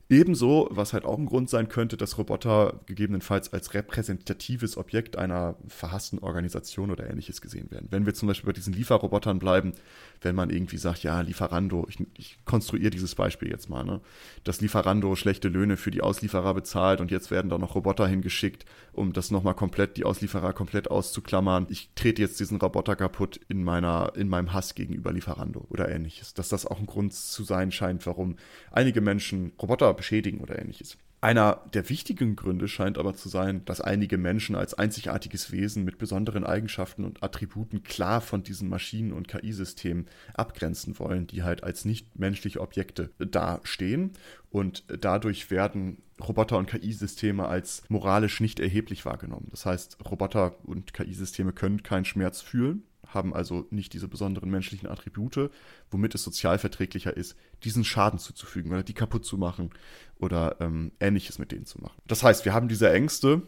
[SPEAKER 2] Ebenso, was halt auch ein Grund sein könnte, dass Roboter gegebenenfalls als repräsentatives Objekt einer verhassten Organisation oder ähnliches gesehen werden. Wenn wir zum Beispiel bei diesen Lieferrobotern bleiben, wenn man irgendwie sagt, ja, Lieferando, ich, ich konstruiere dieses Beispiel jetzt mal, ne, dass Lieferando schlechte Löhne für die Auslieferer bezahlt und jetzt werden da noch Roboter hingeschickt, um das nochmal komplett, die Auslieferer komplett auszuklammern. Ich trete jetzt diesen Roboter kaputt in meiner, in meinem Hass gegenüber Lieferando oder ähnliches. Dass das auch ein Grund zu sein scheint, warum einige Menschen Roboter beschädigen oder ähnliches. Einer der wichtigen Gründe scheint aber zu sein, dass einige Menschen als einzigartiges Wesen mit besonderen Eigenschaften und Attributen klar von diesen Maschinen- und KI-Systemen abgrenzen wollen, die halt als nichtmenschliche Objekte dastehen. Und dadurch werden Roboter und KI-Systeme als moralisch nicht erheblich wahrgenommen. Das heißt, Roboter und KI-Systeme können keinen Schmerz fühlen, haben also nicht diese besonderen menschlichen Attribute, womit es sozialverträglicher ist, diesen Schaden zuzufügen oder die kaputt zu machen oder ähm, ähnliches mit denen zu machen. Das heißt, wir haben diese Ängste,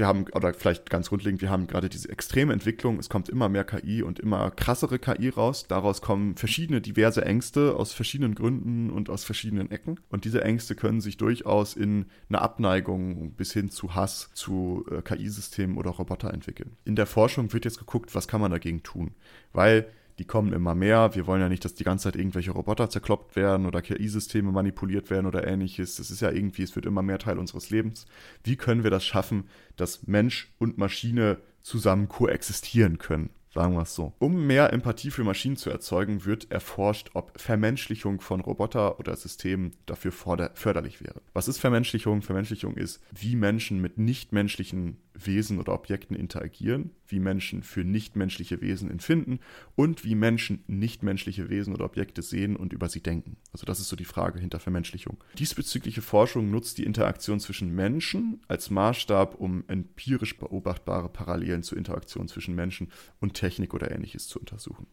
[SPEAKER 2] wir haben, oder vielleicht ganz grundlegend, wir haben gerade diese extreme Entwicklung, es kommt immer mehr KI und immer krassere KI raus. Daraus kommen verschiedene diverse Ängste aus verschiedenen Gründen und aus verschiedenen Ecken. Und diese Ängste können sich durchaus in eine Abneigung bis hin zu Hass zu äh, KI-Systemen oder Roboter entwickeln. In der Forschung wird jetzt geguckt, was kann man dagegen tun. Weil die kommen immer mehr. Wir wollen ja nicht, dass die ganze Zeit irgendwelche Roboter zerkloppt werden oder KI-Systeme manipuliert werden oder ähnliches. Das ist ja irgendwie, es wird immer mehr Teil unseres Lebens. Wie können wir das schaffen, dass Mensch und Maschine zusammen koexistieren können? Sagen wir es so. Um mehr Empathie für Maschinen zu erzeugen, wird erforscht, ob Vermenschlichung von Roboter oder Systemen dafür förderlich wäre. Was ist Vermenschlichung? Vermenschlichung ist, wie Menschen mit nichtmenschlichen Wesen oder Objekten interagieren, wie Menschen für nichtmenschliche Wesen empfinden und wie Menschen nichtmenschliche Wesen oder Objekte sehen und über sie denken. Also das ist so die Frage hinter Vermenschlichung. Diesbezügliche Forschung nutzt die Interaktion zwischen Menschen als Maßstab, um empirisch beobachtbare Parallelen zur Interaktion zwischen Menschen und Technik oder ähnliches zu untersuchen.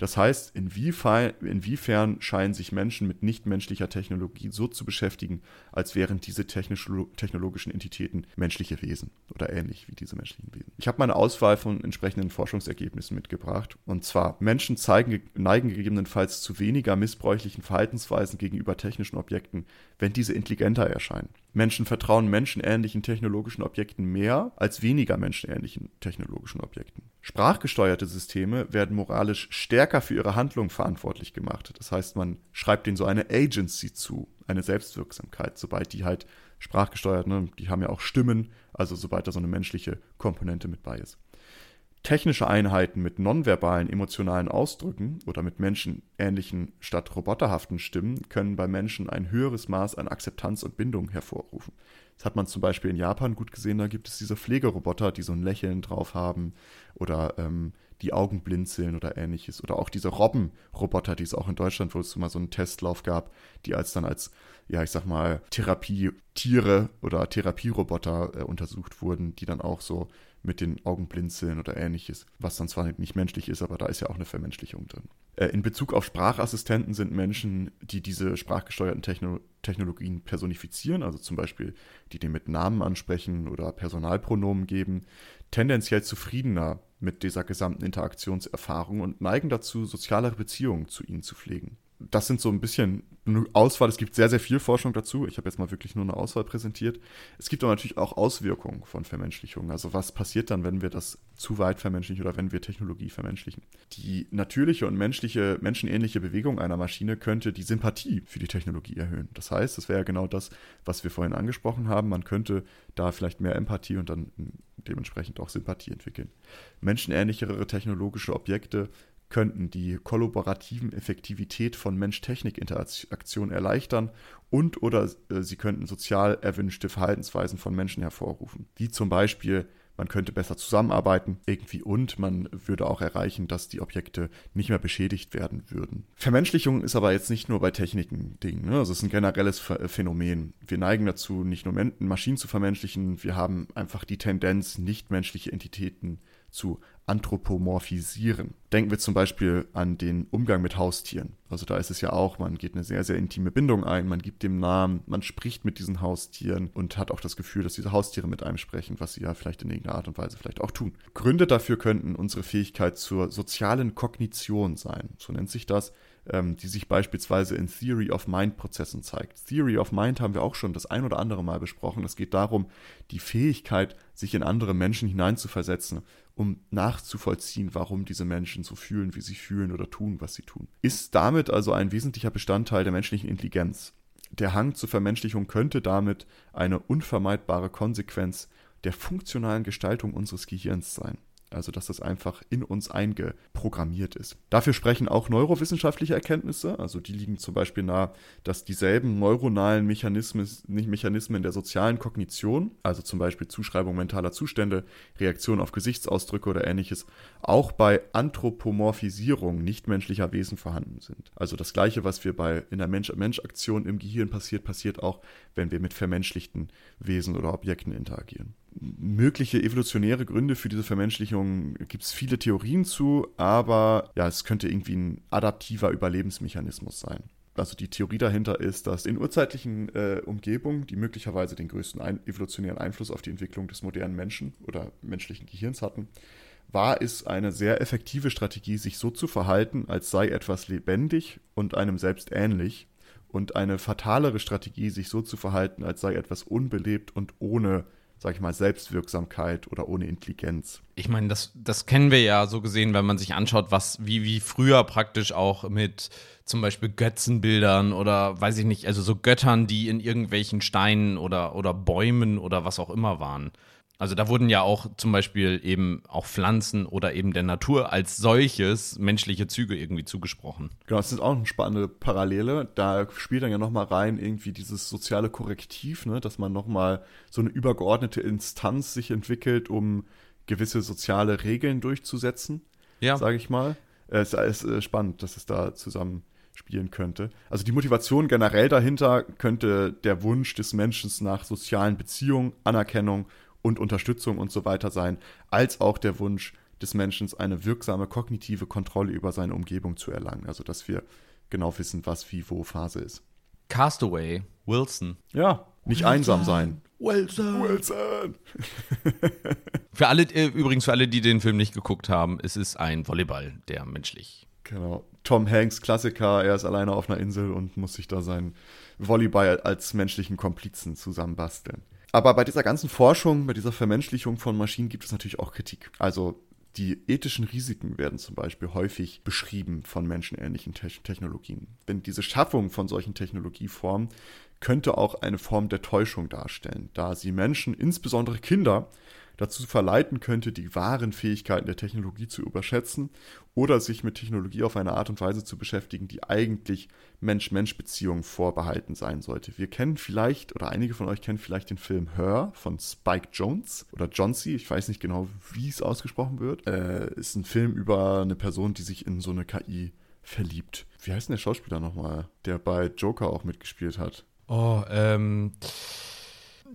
[SPEAKER 2] Das heißt, inwiefern, scheinen sich Menschen mit nichtmenschlicher Technologie so zu beschäftigen, als wären diese technologischen Entitäten menschliche Wesen oder ähnlich wie diese menschlichen Wesen. Ich habe meine Auswahl von entsprechenden Forschungsergebnissen mitgebracht. Und zwar, Menschen zeigen, neigen gegebenenfalls zu weniger missbräuchlichen Verhaltensweisen gegenüber technischen Objekten, wenn diese intelligenter erscheinen. Menschen vertrauen menschenähnlichen technologischen Objekten mehr als weniger menschenähnlichen technologischen Objekten. Sprachgesteuerte Systeme werden moralisch stärker für ihre Handlung verantwortlich gemacht. Das heißt, man schreibt ihnen so eine Agency zu, eine Selbstwirksamkeit, sobald die halt sprachgesteuert, ne, die haben ja auch Stimmen, also sobald da so eine menschliche Komponente mit bei ist. Technische Einheiten mit nonverbalen emotionalen Ausdrücken oder mit menschenähnlichen statt roboterhaften Stimmen können bei Menschen ein höheres Maß an Akzeptanz und Bindung hervorrufen. Das hat man zum Beispiel in Japan gut gesehen, da gibt es diese Pflegeroboter, die so ein Lächeln drauf haben oder ähm, die Augen blinzeln oder ähnliches. Oder auch diese Robbenroboter, die es auch in Deutschland, wo es mal so einen Testlauf gab, die als dann als, ja, ich sag mal, Therapietiere oder Therapieroboter äh, untersucht wurden, die dann auch so mit den Augen blinzeln oder ähnliches, was dann zwar nicht menschlich ist, aber da ist ja auch eine Vermenschlichung drin. Äh, in Bezug auf Sprachassistenten sind Menschen, die diese sprachgesteuerten Techno Technologien personifizieren, also zum Beispiel die den mit Namen ansprechen oder Personalpronomen geben, tendenziell zufriedener mit dieser gesamten Interaktionserfahrung und neigen dazu, sozialere Beziehungen zu ihnen zu pflegen das sind so ein bisschen eine Auswahl. Es gibt sehr, sehr viel Forschung dazu. Ich habe jetzt mal wirklich nur eine Auswahl präsentiert. Es gibt aber natürlich auch Auswirkungen von Vermenschlichung. Also was passiert dann, wenn wir das zu weit vermenschlichen oder wenn wir Technologie vermenschlichen? Die natürliche und menschliche, menschenähnliche Bewegung einer Maschine könnte die Sympathie für die Technologie erhöhen. Das heißt, das wäre ja genau das, was wir vorhin angesprochen haben. Man könnte da vielleicht mehr Empathie und dann dementsprechend auch Sympathie entwickeln. Menschenähnlichere technologische Objekte könnten die kollaborativen Effektivität von Mensch-Technik-Interaktion erleichtern und oder äh, sie könnten sozial erwünschte Verhaltensweisen von Menschen hervorrufen, wie zum Beispiel man könnte besser zusammenarbeiten irgendwie und man würde auch erreichen, dass die Objekte nicht mehr beschädigt werden würden. Vermenschlichung ist aber jetzt nicht nur bei Techniken Ding, ne? also es ist ein generelles Phänomen. Wir neigen dazu, nicht nur Maschinen zu vermenschlichen, wir haben einfach die Tendenz, nichtmenschliche Entitäten zu anthropomorphisieren. Denken wir zum Beispiel an den Umgang mit Haustieren. Also da ist es ja auch, man geht eine sehr, sehr intime Bindung ein, man gibt dem Namen, man spricht mit diesen Haustieren und hat auch das Gefühl, dass diese Haustiere mit einem sprechen, was sie ja vielleicht in irgendeiner Art und Weise vielleicht auch tun. Gründe dafür könnten unsere Fähigkeit zur sozialen Kognition sein. So nennt sich das ähm, die sich beispielsweise in Theory of Mind Prozessen zeigt. Theory of Mind haben wir auch schon das ein oder andere Mal besprochen. Es geht darum, die Fähigkeit, sich in andere Menschen hineinzuversetzen, um nachzuvollziehen, warum diese Menschen so fühlen, wie sie fühlen oder tun, was sie tun. Ist damit also ein wesentlicher Bestandteil der menschlichen Intelligenz. Der Hang zur Vermenschlichung könnte damit eine unvermeidbare Konsequenz der funktionalen Gestaltung unseres Gehirns sein. Also, dass das einfach in uns eingeprogrammiert ist. Dafür sprechen auch neurowissenschaftliche Erkenntnisse. Also, die liegen zum Beispiel nahe, dass dieselben neuronalen Mechanismen, nicht Mechanismen der sozialen Kognition, also zum Beispiel Zuschreibung mentaler Zustände, Reaktion auf Gesichtsausdrücke oder ähnliches, auch bei Anthropomorphisierung nichtmenschlicher Wesen vorhanden sind. Also, das Gleiche, was wir bei in der Mensch-Mensch-Aktion im Gehirn passiert, passiert auch, wenn wir mit vermenschlichten Wesen oder Objekten interagieren mögliche evolutionäre Gründe für diese Vermenschlichung gibt es viele Theorien zu, aber ja, es könnte irgendwie ein adaptiver Überlebensmechanismus sein. Also die Theorie dahinter ist, dass in urzeitlichen äh, Umgebungen, die möglicherweise den größten ein evolutionären Einfluss auf die Entwicklung des modernen Menschen oder menschlichen Gehirns hatten, war es eine sehr effektive Strategie, sich so zu verhalten, als sei etwas lebendig und einem selbst ähnlich, und eine fatalere Strategie, sich so zu verhalten, als sei etwas unbelebt und ohne sag ich mal, Selbstwirksamkeit oder ohne Intelligenz.
[SPEAKER 3] Ich meine, das, das kennen wir ja so gesehen, wenn man sich anschaut, was, wie, wie früher praktisch auch mit zum Beispiel Götzenbildern oder weiß ich nicht, also so Göttern, die in irgendwelchen Steinen oder, oder Bäumen oder was auch immer waren. Also da wurden ja auch zum Beispiel eben auch Pflanzen oder eben der Natur als solches menschliche Züge irgendwie zugesprochen.
[SPEAKER 2] Genau, das ist auch eine spannende Parallele. Da spielt dann ja nochmal rein irgendwie dieses soziale Korrektiv, ne? dass man nochmal so eine übergeordnete Instanz sich entwickelt, um gewisse soziale Regeln durchzusetzen, ja. sage ich mal. Es ist äh, spannend, dass es da zusammen spielen könnte. Also die Motivation generell dahinter könnte der Wunsch des Menschen nach sozialen Beziehungen, Anerkennung und Unterstützung und so weiter sein, als auch der Wunsch des Menschen, eine wirksame kognitive Kontrolle über seine Umgebung zu erlangen. Also, dass wir genau wissen, was wie wo Phase ist.
[SPEAKER 3] Castaway, Wilson.
[SPEAKER 2] Ja, nicht Wilson. einsam sein.
[SPEAKER 3] Wilson. Wilson. für alle, äh, übrigens für alle, die den Film nicht geguckt haben, es ist ein Volleyball, der menschlich.
[SPEAKER 2] Genau. Tom Hanks, Klassiker, er ist alleine auf einer Insel und muss sich da seinen Volleyball als menschlichen Komplizen zusammenbasteln. Aber bei dieser ganzen Forschung, bei dieser Vermenschlichung von Maschinen gibt es natürlich auch Kritik. Also die ethischen Risiken werden zum Beispiel häufig beschrieben von menschenähnlichen Te Technologien. Denn diese Schaffung von solchen Technologieformen könnte auch eine Form der Täuschung darstellen, da sie Menschen, insbesondere Kinder, dazu verleiten könnte, die wahren Fähigkeiten der Technologie zu überschätzen oder sich mit Technologie auf eine Art und Weise zu beschäftigen, die eigentlich Mensch-Mensch-Beziehungen vorbehalten sein sollte. Wir kennen vielleicht, oder einige von euch kennen vielleicht den Film Her von Spike Jones oder Johnsy, ich weiß nicht genau, wie es ausgesprochen wird. Äh, ist ein Film über eine Person, die sich in so eine KI verliebt. Wie heißt denn der Schauspieler nochmal, der bei Joker auch mitgespielt hat?
[SPEAKER 3] Oh, ähm.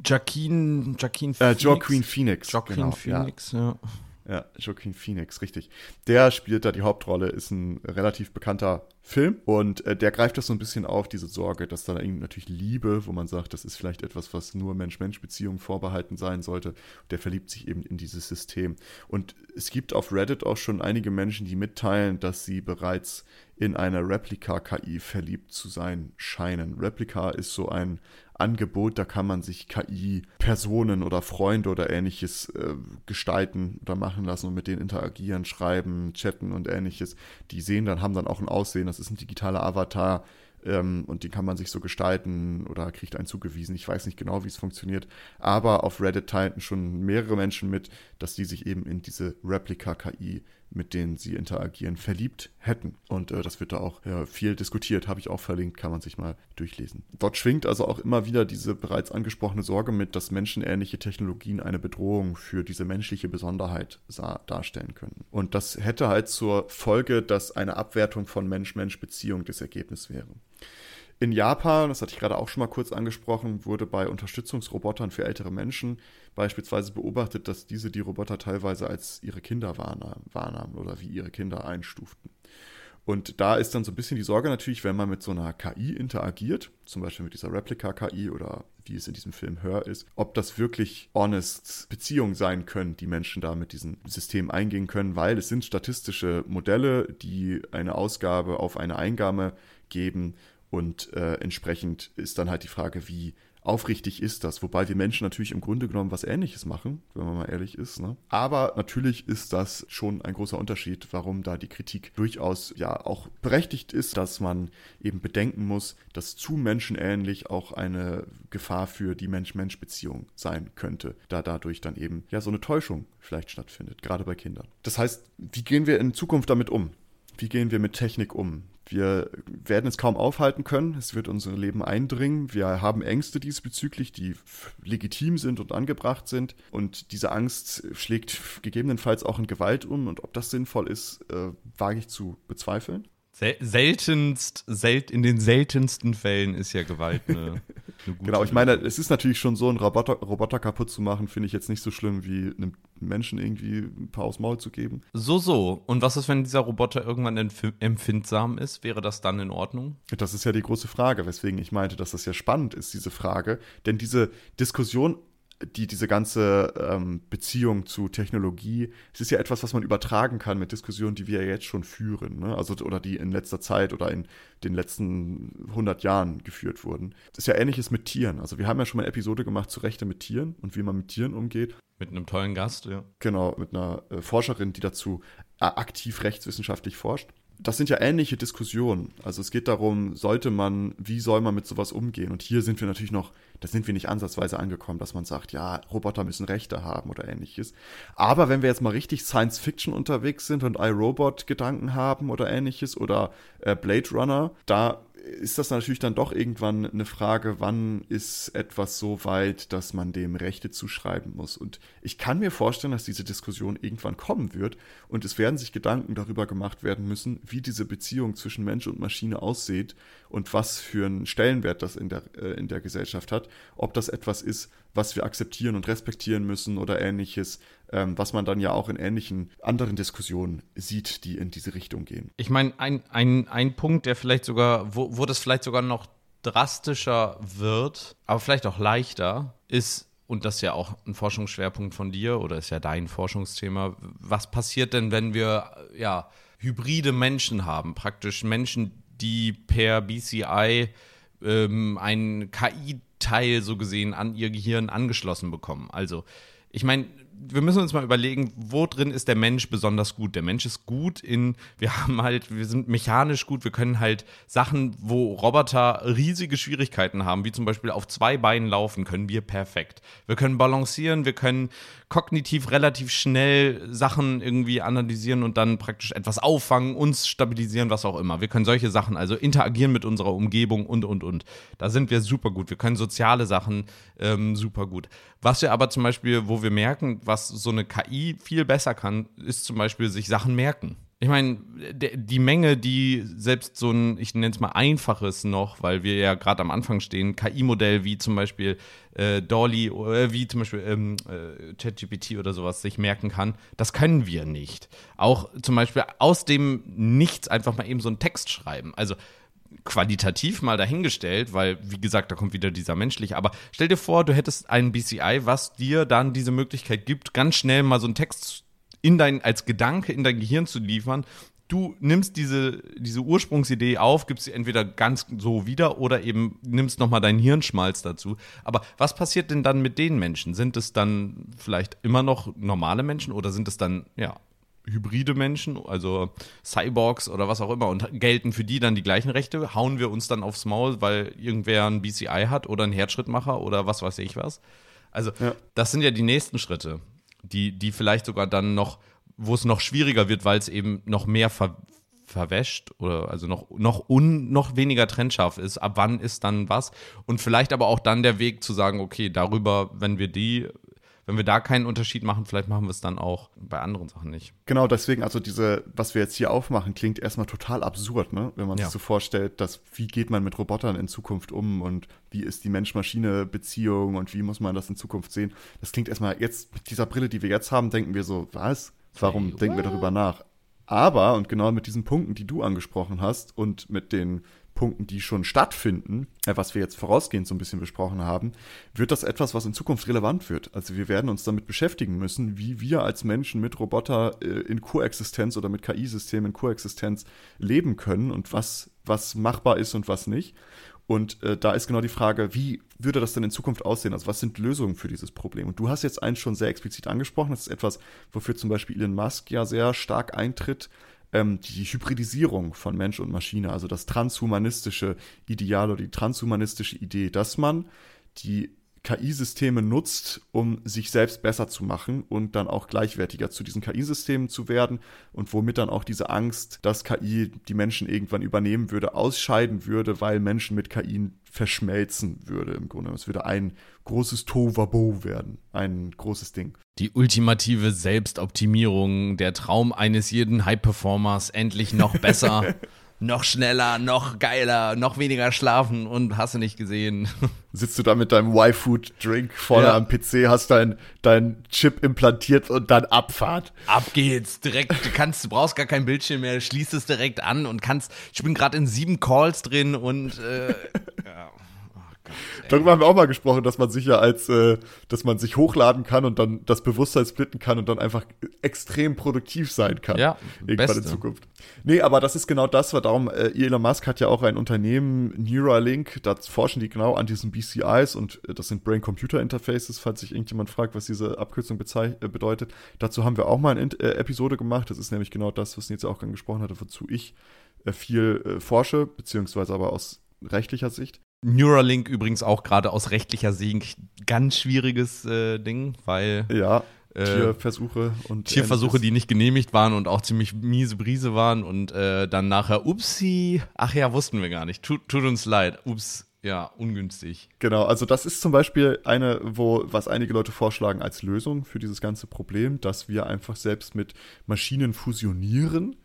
[SPEAKER 3] Joaquin, Joaquin
[SPEAKER 2] Phoenix. Äh, Joaquin Phoenix.
[SPEAKER 3] Joaquin genau, Phoenix, ja. ja.
[SPEAKER 2] Ja, Joaquin Phoenix, richtig. Der spielt da die Hauptrolle, ist ein relativ bekannter Film und äh, der greift das so ein bisschen auf, diese Sorge, dass da natürlich Liebe, wo man sagt, das ist vielleicht etwas, was nur Mensch-Mensch-Beziehungen vorbehalten sein sollte, der verliebt sich eben in dieses System. Und es gibt auf Reddit auch schon einige Menschen, die mitteilen, dass sie bereits in eine Replika-KI verliebt zu sein scheinen. Replika ist so ein Angebot, da kann man sich KI-Personen oder Freunde oder ähnliches äh, gestalten oder machen lassen und mit denen interagieren, schreiben, chatten und ähnliches. Die sehen dann, haben dann auch ein Aussehen, das ist ein digitaler Avatar, ähm, und den kann man sich so gestalten oder kriegt einen zugewiesen. Ich weiß nicht genau, wie es funktioniert. Aber auf Reddit teilten schon mehrere Menschen mit, dass die sich eben in diese Replika-KI, mit denen sie interagieren, verliebt hätten. Und äh, das wird da auch ja, viel diskutiert, habe ich auch verlinkt, kann man sich mal durchlesen. Dort schwingt also auch immer wieder diese bereits angesprochene Sorge mit, dass menschenähnliche Technologien eine Bedrohung für diese menschliche Besonderheit darstellen können. Und das hätte halt zur Folge, dass eine Abwertung von Mensch-Mensch-Beziehung das Ergebnis wäre. In Japan, das hatte ich gerade auch schon mal kurz angesprochen, wurde bei Unterstützungsrobotern für ältere Menschen beispielsweise beobachtet, dass diese die Roboter teilweise als ihre Kinder wahrnahmen oder wie ihre Kinder einstuften. Und da ist dann so ein bisschen die Sorge natürlich, wenn man mit so einer KI interagiert, zum Beispiel mit dieser Replika-KI oder wie es in diesem Film Hör ist, ob das wirklich honest Beziehungen sein können, die Menschen da mit diesem System eingehen können, weil es sind statistische Modelle, die eine Ausgabe auf eine Eingabe geben und äh, entsprechend ist dann halt die Frage, wie aufrichtig ist das? Wobei wir Menschen natürlich im Grunde genommen was Ähnliches machen, wenn man mal ehrlich ist. Ne? Aber natürlich ist das schon ein großer Unterschied, warum da die Kritik durchaus ja auch berechtigt ist, dass man eben bedenken muss, dass zu menschenähnlich auch eine Gefahr für die Mensch-Mensch-Beziehung sein könnte, da dadurch dann eben ja so eine Täuschung vielleicht stattfindet, gerade bei Kindern. Das heißt, wie gehen wir in Zukunft damit um? Wie gehen wir mit Technik um? Wir werden es kaum aufhalten können. Es wird unser Leben eindringen. Wir haben Ängste diesbezüglich, die legitim sind und angebracht sind. Und diese Angst schlägt gegebenenfalls auch in Gewalt um. Und ob das sinnvoll ist, äh, wage ich zu bezweifeln.
[SPEAKER 3] Sel seltenst, sel in den seltensten Fällen ist ja Gewalt eine,
[SPEAKER 2] Genau, ich meine, es ist natürlich schon so, einen Roboter, Roboter kaputt zu machen, finde ich jetzt nicht so schlimm, wie einem Menschen irgendwie ein paar aufs Maul zu geben.
[SPEAKER 3] So, so. Und was ist, wenn dieser Roboter irgendwann empfindsam ist? Wäre das dann in Ordnung?
[SPEAKER 2] Das ist ja die große Frage, weswegen ich meinte, dass das ja spannend ist, diese Frage. Denn diese Diskussion die, diese ganze ähm, Beziehung zu Technologie, es ist ja etwas, was man übertragen kann mit Diskussionen, die wir ja jetzt schon führen, ne? also oder die in letzter Zeit oder in den letzten 100 Jahren geführt wurden. Das ist ja ähnliches mit Tieren. Also wir haben ja schon mal eine Episode gemacht zu Rechte mit Tieren und wie man mit Tieren umgeht.
[SPEAKER 3] Mit einem tollen Gast, ja.
[SPEAKER 2] Genau, mit einer äh, Forscherin, die dazu äh, aktiv rechtswissenschaftlich forscht das sind ja ähnliche Diskussionen. Also es geht darum, sollte man, wie soll man mit sowas umgehen? Und hier sind wir natürlich noch, da sind wir nicht ansatzweise angekommen, dass man sagt, ja, Roboter müssen Rechte haben oder ähnliches. Aber wenn wir jetzt mal richtig Science Fiction unterwegs sind und iRobot Gedanken haben oder ähnliches oder äh, Blade Runner, da ist das natürlich dann doch irgendwann eine Frage, wann ist etwas so weit, dass man dem Rechte zuschreiben muss. Und ich kann mir vorstellen, dass diese Diskussion irgendwann kommen wird und es werden sich Gedanken darüber gemacht werden müssen, wie diese Beziehung zwischen Mensch und Maschine aussieht und was für einen Stellenwert das in der, äh, in der Gesellschaft hat. Ob das etwas ist, was wir akzeptieren und respektieren müssen oder ähnliches, ähm, was man dann ja auch in ähnlichen anderen Diskussionen sieht, die in diese Richtung gehen.
[SPEAKER 3] Ich meine, ein, ein, ein Punkt, der vielleicht sogar, wo, wo das vielleicht sogar noch drastischer wird, aber vielleicht auch leichter, ist, und das ist ja auch ein Forschungsschwerpunkt von dir oder ist ja dein Forschungsthema, was passiert denn, wenn wir ja hybride Menschen haben, praktisch Menschen, die per BCI ähm, ein KI-Teil so gesehen an ihr Gehirn angeschlossen bekommen. Also ich meine, wir müssen uns mal überlegen, wo drin ist der Mensch besonders gut. Der Mensch ist gut in, wir haben halt, wir sind mechanisch gut, wir können halt Sachen, wo Roboter riesige Schwierigkeiten haben, wie zum Beispiel auf zwei Beinen laufen, können wir perfekt. Wir können balancieren, wir können kognitiv relativ schnell Sachen irgendwie analysieren und dann praktisch etwas auffangen, uns stabilisieren, was auch immer. Wir können solche Sachen, also interagieren mit unserer Umgebung und, und, und. Da sind wir super gut. Wir können soziale Sachen ähm, super gut. Was wir aber zum Beispiel, wo wir merken, was so eine KI viel besser kann, ist zum Beispiel sich Sachen merken. Ich meine, die Menge, die selbst so ein, ich nenne es mal einfaches noch, weil wir ja gerade am Anfang stehen, KI-Modell wie zum Beispiel äh, Dolly, äh, wie zum Beispiel ähm, äh, ChatGPT oder sowas sich merken kann, das können wir nicht. Auch zum Beispiel aus dem Nichts einfach mal eben so einen Text schreiben. Also qualitativ mal dahingestellt, weil, wie gesagt, da kommt wieder dieser menschliche. Aber stell dir vor, du hättest einen BCI, was dir dann diese Möglichkeit gibt, ganz schnell mal so einen Text in dein, als Gedanke in dein Gehirn zu liefern. Du nimmst diese, diese Ursprungsidee auf, gibst sie entweder ganz so wieder oder eben nimmst nochmal deinen Hirnschmalz dazu. Aber was passiert denn dann mit den Menschen? Sind es dann vielleicht immer noch normale Menschen oder sind es dann, ja, hybride Menschen, also Cyborgs oder was auch immer, und gelten für die dann die gleichen Rechte? Hauen wir uns dann aufs Maul, weil irgendwer ein BCI hat oder einen Herzschrittmacher oder was weiß ich was? Also, ja. das sind ja die nächsten Schritte, die, die vielleicht sogar dann noch, wo es noch schwieriger wird, weil es eben noch mehr ver verwäscht oder also noch, noch, un, noch weniger trennscharf ist. Ab wann ist dann was? Und vielleicht aber auch dann der Weg zu sagen, okay, darüber, wenn wir die wenn wir da keinen Unterschied machen, vielleicht machen wir es dann auch bei anderen Sachen nicht.
[SPEAKER 2] Genau, deswegen, also diese, was wir jetzt hier aufmachen, klingt erstmal total absurd, ne? Wenn man ja. sich so vorstellt, dass wie geht man mit Robotern in Zukunft um und wie ist die Mensch-Maschine-Beziehung und wie muss man das in Zukunft sehen? Das klingt erstmal jetzt mit dieser Brille, die wir jetzt haben, denken wir so, was? Warum hey, denken wir darüber nach? Aber, und genau mit diesen Punkten, die du angesprochen hast und mit den Punkten, die schon stattfinden, äh, was wir jetzt vorausgehend so ein bisschen besprochen haben, wird das etwas, was in Zukunft relevant wird. Also wir werden uns damit beschäftigen müssen, wie wir als Menschen mit Roboter äh, in Koexistenz oder mit KI-Systemen in Koexistenz leben können und was, was machbar ist und was nicht. Und äh, da ist genau die Frage, wie würde das denn in Zukunft aussehen? Also was sind Lösungen für dieses Problem? Und du hast jetzt eins schon sehr explizit angesprochen. Das ist etwas, wofür zum Beispiel Elon Musk ja sehr stark eintritt ähm, die Hybridisierung von Mensch und Maschine, also das transhumanistische Ideal oder die transhumanistische Idee, dass man die KI-Systeme nutzt, um sich selbst besser zu machen und dann auch gleichwertiger zu diesen KI-Systemen zu werden und womit dann auch diese Angst, dass KI die Menschen irgendwann übernehmen würde, ausscheiden würde, weil Menschen mit KI verschmelzen würde im Grunde. Es würde ein großes Tovabo werden, ein großes Ding.
[SPEAKER 3] Die ultimative Selbstoptimierung, der Traum eines jeden High-Performers, endlich noch besser. noch schneller, noch geiler, noch weniger schlafen und hast du nicht gesehen.
[SPEAKER 2] Sitzt du da mit deinem Y-Food-Drink vorne ja. am PC, hast dein, dein Chip implantiert und dann Abfahrt.
[SPEAKER 3] Ab geht's, direkt, du kannst, du brauchst gar kein Bildschirm mehr, schließt es direkt an und kannst, ich bin gerade in sieben Calls drin und äh, ja.
[SPEAKER 2] Darüber haben wir auch mal gesprochen, dass man sich ja als, äh, dass man sich hochladen kann und dann das Bewusstsein splitten kann und dann einfach extrem produktiv sein kann.
[SPEAKER 3] Ja,
[SPEAKER 2] irgendwann Beste. in Zukunft. Nee, aber das ist genau das, war darum, äh, Elon Musk hat ja auch ein Unternehmen, Neuralink, da forschen die genau an diesen BCIs und äh, das sind Brain-Computer-Interfaces, falls sich irgendjemand fragt, was diese Abkürzung äh, bedeutet. Dazu haben wir auch mal eine äh, Episode gemacht, das ist nämlich genau das, was Nils auch angesprochen hatte, wozu ich äh, viel forsche, beziehungsweise aber aus rechtlicher Sicht.
[SPEAKER 3] Neuralink übrigens auch gerade aus rechtlicher Sicht ganz schwieriges äh, Ding, weil
[SPEAKER 2] ja, äh, Tierversuche und
[SPEAKER 3] Tierversuche, die nicht genehmigt waren und auch ziemlich miese Brise waren und äh, dann nachher, upsi, ach ja, wussten wir gar nicht. Tut, tut uns leid, ups, ja, ungünstig.
[SPEAKER 2] Genau, also das ist zum Beispiel eine, wo, was einige Leute vorschlagen als Lösung für dieses ganze Problem, dass wir einfach selbst mit Maschinen fusionieren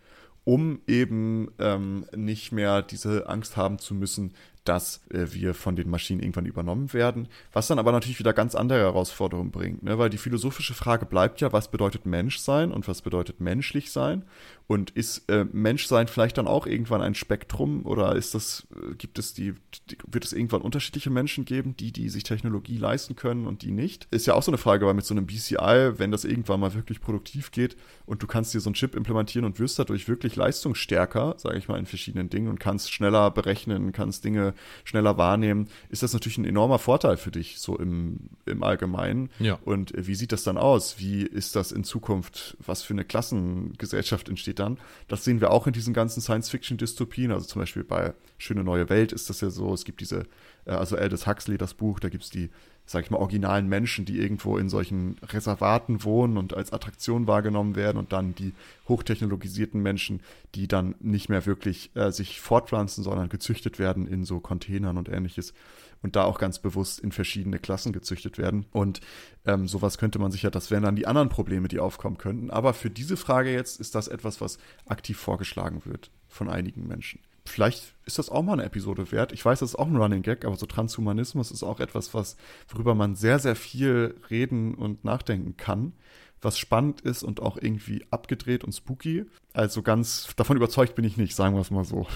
[SPEAKER 2] um eben ähm, nicht mehr diese Angst haben zu müssen, dass äh, wir von den Maschinen irgendwann übernommen werden. Was dann aber natürlich wieder ganz andere Herausforderungen bringt, ne? weil die philosophische Frage bleibt ja, was bedeutet Mensch sein und was bedeutet menschlich sein? Und ist äh, Menschsein vielleicht dann auch irgendwann ein Spektrum oder ist das, äh, gibt es die, die, wird es irgendwann unterschiedliche Menschen geben, die, die sich Technologie leisten können und die nicht? Ist ja auch so eine Frage, weil mit so einem BCI, wenn das irgendwann mal wirklich produktiv geht und du kannst dir so einen Chip implementieren und wirst dadurch wirklich leistungsstärker, sage ich mal, in verschiedenen Dingen und kannst schneller berechnen, kannst Dinge schneller wahrnehmen, ist das natürlich ein enormer Vorteil für dich, so im, im Allgemeinen.
[SPEAKER 3] Ja.
[SPEAKER 2] Und wie sieht das dann aus? Wie ist das in Zukunft? Was für eine Klassengesellschaft entsteht dann? Das sehen wir auch in diesen ganzen Science-Fiction-Dystopien. Also zum Beispiel bei Schöne Neue Welt ist das ja so. Es gibt diese, äh, also Aldous Huxley, das Buch, da gibt es die, sag ich mal, originalen Menschen, die irgendwo in solchen Reservaten wohnen und als Attraktion wahrgenommen werden und dann die hochtechnologisierten Menschen, die dann nicht mehr wirklich äh, sich fortpflanzen, sondern gezüchtet werden in so Containern und ähnliches und da auch ganz bewusst in verschiedene Klassen gezüchtet werden. Und ähm, sowas könnte man sicher, das wären dann die anderen Probleme, die aufkommen könnten. Aber für diese Frage jetzt ist das etwas, was aktiv vorgeschlagen wird von einigen Menschen. Vielleicht ist das auch mal eine Episode wert. Ich weiß, das ist auch ein Running Gag, aber so Transhumanismus ist auch etwas, was, worüber man sehr, sehr viel reden und nachdenken kann was spannend ist und auch irgendwie abgedreht und spooky. Also ganz davon überzeugt bin ich nicht, sagen wir es mal so.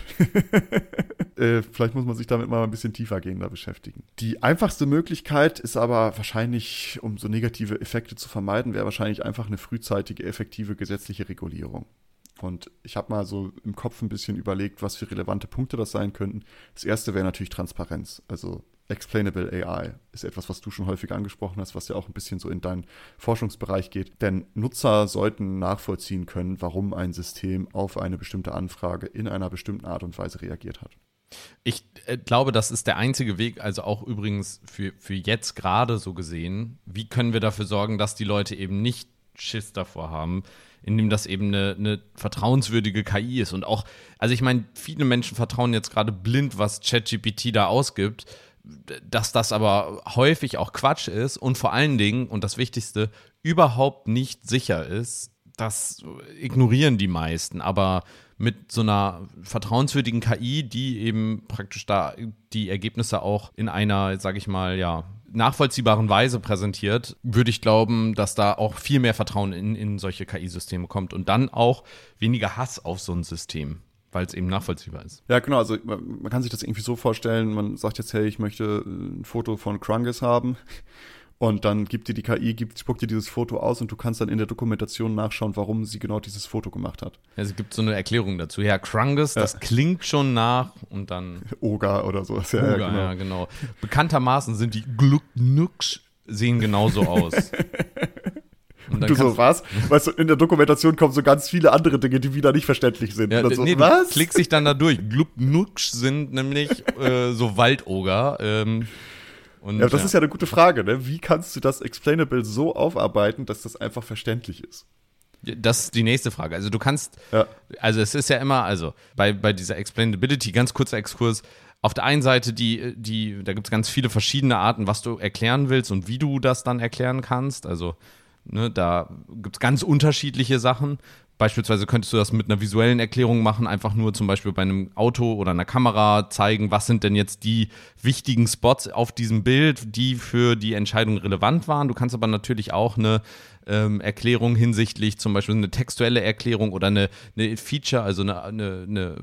[SPEAKER 2] äh, vielleicht muss man sich damit mal ein bisschen tiefer gehender beschäftigen. Die einfachste Möglichkeit ist aber wahrscheinlich, um so negative Effekte zu vermeiden, wäre wahrscheinlich einfach eine frühzeitige, effektive gesetzliche Regulierung. Und ich habe mal so im Kopf ein bisschen überlegt, was für relevante Punkte das sein könnten. Das erste wäre natürlich Transparenz. Also Explainable AI ist etwas, was du schon häufig angesprochen hast, was ja auch ein bisschen so in deinen Forschungsbereich geht. Denn Nutzer sollten nachvollziehen können, warum ein System auf eine bestimmte Anfrage in einer bestimmten Art und Weise reagiert hat.
[SPEAKER 3] Ich äh, glaube, das ist der einzige Weg, also auch übrigens für, für jetzt gerade so gesehen. Wie können wir dafür sorgen, dass die Leute eben nicht Schiss davor haben, indem das eben eine, eine vertrauenswürdige KI ist. Und auch, also ich meine, viele Menschen vertrauen jetzt gerade blind, was ChatGPT da ausgibt dass das aber häufig auch Quatsch ist und vor allen Dingen, und das Wichtigste, überhaupt nicht sicher ist, das ignorieren die meisten. Aber mit so einer vertrauenswürdigen KI, die eben praktisch da die Ergebnisse auch in einer, sage ich mal, ja, nachvollziehbaren Weise präsentiert, würde ich glauben, dass da auch viel mehr Vertrauen in, in solche KI-Systeme kommt und dann auch weniger Hass auf so ein System weil es eben nachvollziehbar ist.
[SPEAKER 2] Ja, genau. Also man, kann sich das irgendwie so vorstellen, man sagt jetzt, hey, ich möchte ein Foto von Krungus haben. Und dann gibt dir die KI, gibt, spuckt dir dieses Foto aus und du kannst dann in der Dokumentation nachschauen, warum sie genau dieses Foto gemacht hat.
[SPEAKER 3] Also es gibt so eine Erklärung dazu. Ja, Krungus, ja. das klingt schon nach und dann.
[SPEAKER 2] Oga oder so.
[SPEAKER 3] Ja, Oga, ja, genau. ja, genau. Bekanntermaßen sind die Glucknucks sehen genauso aus.
[SPEAKER 2] Und, und du so, was? Weißt du, in der Dokumentation kommen so ganz viele andere Dinge, die wieder nicht verständlich sind.
[SPEAKER 3] Ja,
[SPEAKER 2] so,
[SPEAKER 3] nee, was? klickst dich dann da durch. Glubnuksch sind nämlich äh, so Waldoger. Ähm,
[SPEAKER 2] und, ja, das ja. ist ja eine gute Frage, ne? Wie kannst du das Explainable so aufarbeiten, dass das einfach verständlich ist?
[SPEAKER 3] Das ist die nächste Frage. Also du kannst, ja. also es ist ja immer, also bei, bei dieser Explainability, ganz kurzer Exkurs, auf der einen Seite die, die, da gibt es ganz viele verschiedene Arten, was du erklären willst und wie du das dann erklären kannst. Also Ne, da gibt es ganz unterschiedliche Sachen. Beispielsweise könntest du das mit einer visuellen Erklärung machen, einfach nur zum Beispiel bei einem Auto oder einer Kamera zeigen, was sind denn jetzt die wichtigen Spots auf diesem Bild, die für die Entscheidung relevant waren. Du kannst aber natürlich auch eine ähm, Erklärung hinsichtlich zum Beispiel eine textuelle Erklärung oder eine, eine Feature, also eine, eine, eine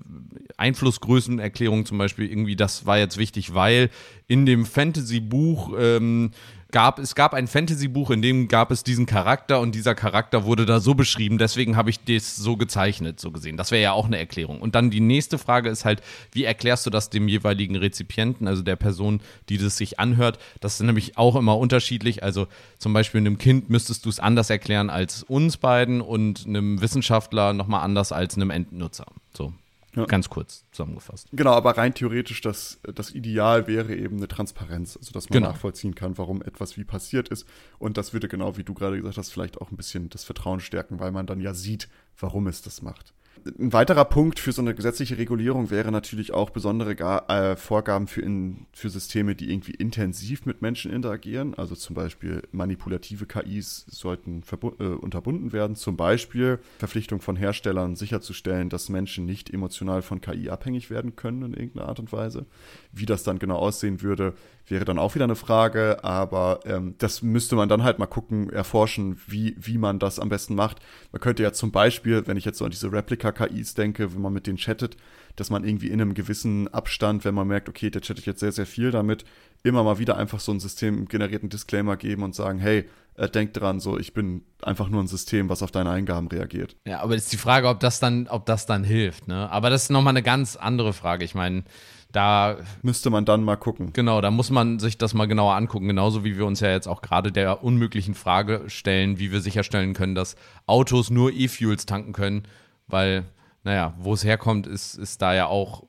[SPEAKER 3] Einflussgrößenerklärung zum Beispiel irgendwie, das war jetzt wichtig, weil in dem Fantasy-Buch ähm, gab, es gab ein Fantasy-Buch, in dem gab es diesen Charakter und dieser Charakter wurde da so beschrieben, deswegen habe ich das so gezeichnet, so gesehen. Das wäre ja auch eine Erklärung. Und dann die nächste Frage ist halt, wie erklärst du das dem jeweiligen Rezipienten, also der Person, die das sich anhört? Das ist nämlich auch immer unterschiedlich. Also zum Beispiel einem Kind müsstest du es anders erklären als uns beiden und einem Wissenschaftler nochmal anders als einem Endnutzer. So. Ja. Ganz kurz zusammengefasst.
[SPEAKER 2] Genau, aber rein theoretisch, das, das Ideal wäre eben eine Transparenz, also dass man genau. nachvollziehen kann, warum etwas wie passiert ist. Und das würde genau, wie du gerade gesagt hast, vielleicht auch ein bisschen das Vertrauen stärken, weil man dann ja sieht, warum es das macht. Ein weiterer Punkt für so eine gesetzliche Regulierung wäre natürlich auch besondere Gar äh, Vorgaben für, in, für Systeme, die irgendwie intensiv mit Menschen interagieren. Also zum Beispiel manipulative KIs sollten äh, unterbunden werden. Zum Beispiel Verpflichtung von Herstellern sicherzustellen, dass Menschen nicht emotional von KI abhängig werden können in irgendeiner Art und Weise. Wie das dann genau aussehen würde, wäre dann auch wieder eine Frage, aber ähm, das müsste man dann halt mal gucken, erforschen, wie, wie man das am besten macht. Man könnte ja zum Beispiel, wenn ich jetzt so an diese Replika-KIs denke, wenn man mit denen chattet, dass man irgendwie in einem gewissen Abstand, wenn man merkt, okay, der chattet jetzt sehr, sehr viel damit, immer mal wieder einfach so einen systemgenerierten Disclaimer geben und sagen, hey, äh, denk dran, so, ich bin einfach nur ein System, was auf deine Eingaben reagiert.
[SPEAKER 3] Ja, aber ist die Frage, ob das dann, ob das dann hilft, ne? Aber das ist nochmal eine ganz andere Frage. Ich meine, da
[SPEAKER 2] müsste man dann mal gucken.
[SPEAKER 3] Genau, da muss man sich das mal genauer angucken, genauso wie wir uns ja jetzt auch gerade der unmöglichen Frage stellen, wie wir sicherstellen können, dass Autos nur E-Fuels tanken können, weil, naja, wo es herkommt, ist, ist da ja auch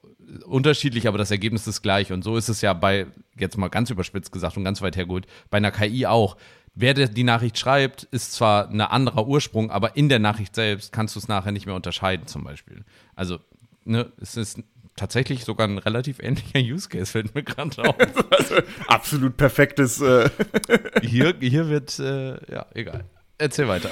[SPEAKER 3] unterschiedlich, aber das Ergebnis ist gleich. Und so ist es ja bei, jetzt mal ganz überspitzt gesagt und ganz weit hergeholt, bei einer KI auch. Wer die Nachricht schreibt, ist zwar ein anderer Ursprung, aber in der Nachricht selbst kannst du es nachher nicht mehr unterscheiden, zum Beispiel. Also, ne, es ist tatsächlich sogar ein relativ ähnlicher Use Case, fällt mir gerade auf.
[SPEAKER 2] also, absolut perfektes. Äh
[SPEAKER 3] hier, hier wird, äh, ja, egal. Erzähl weiter.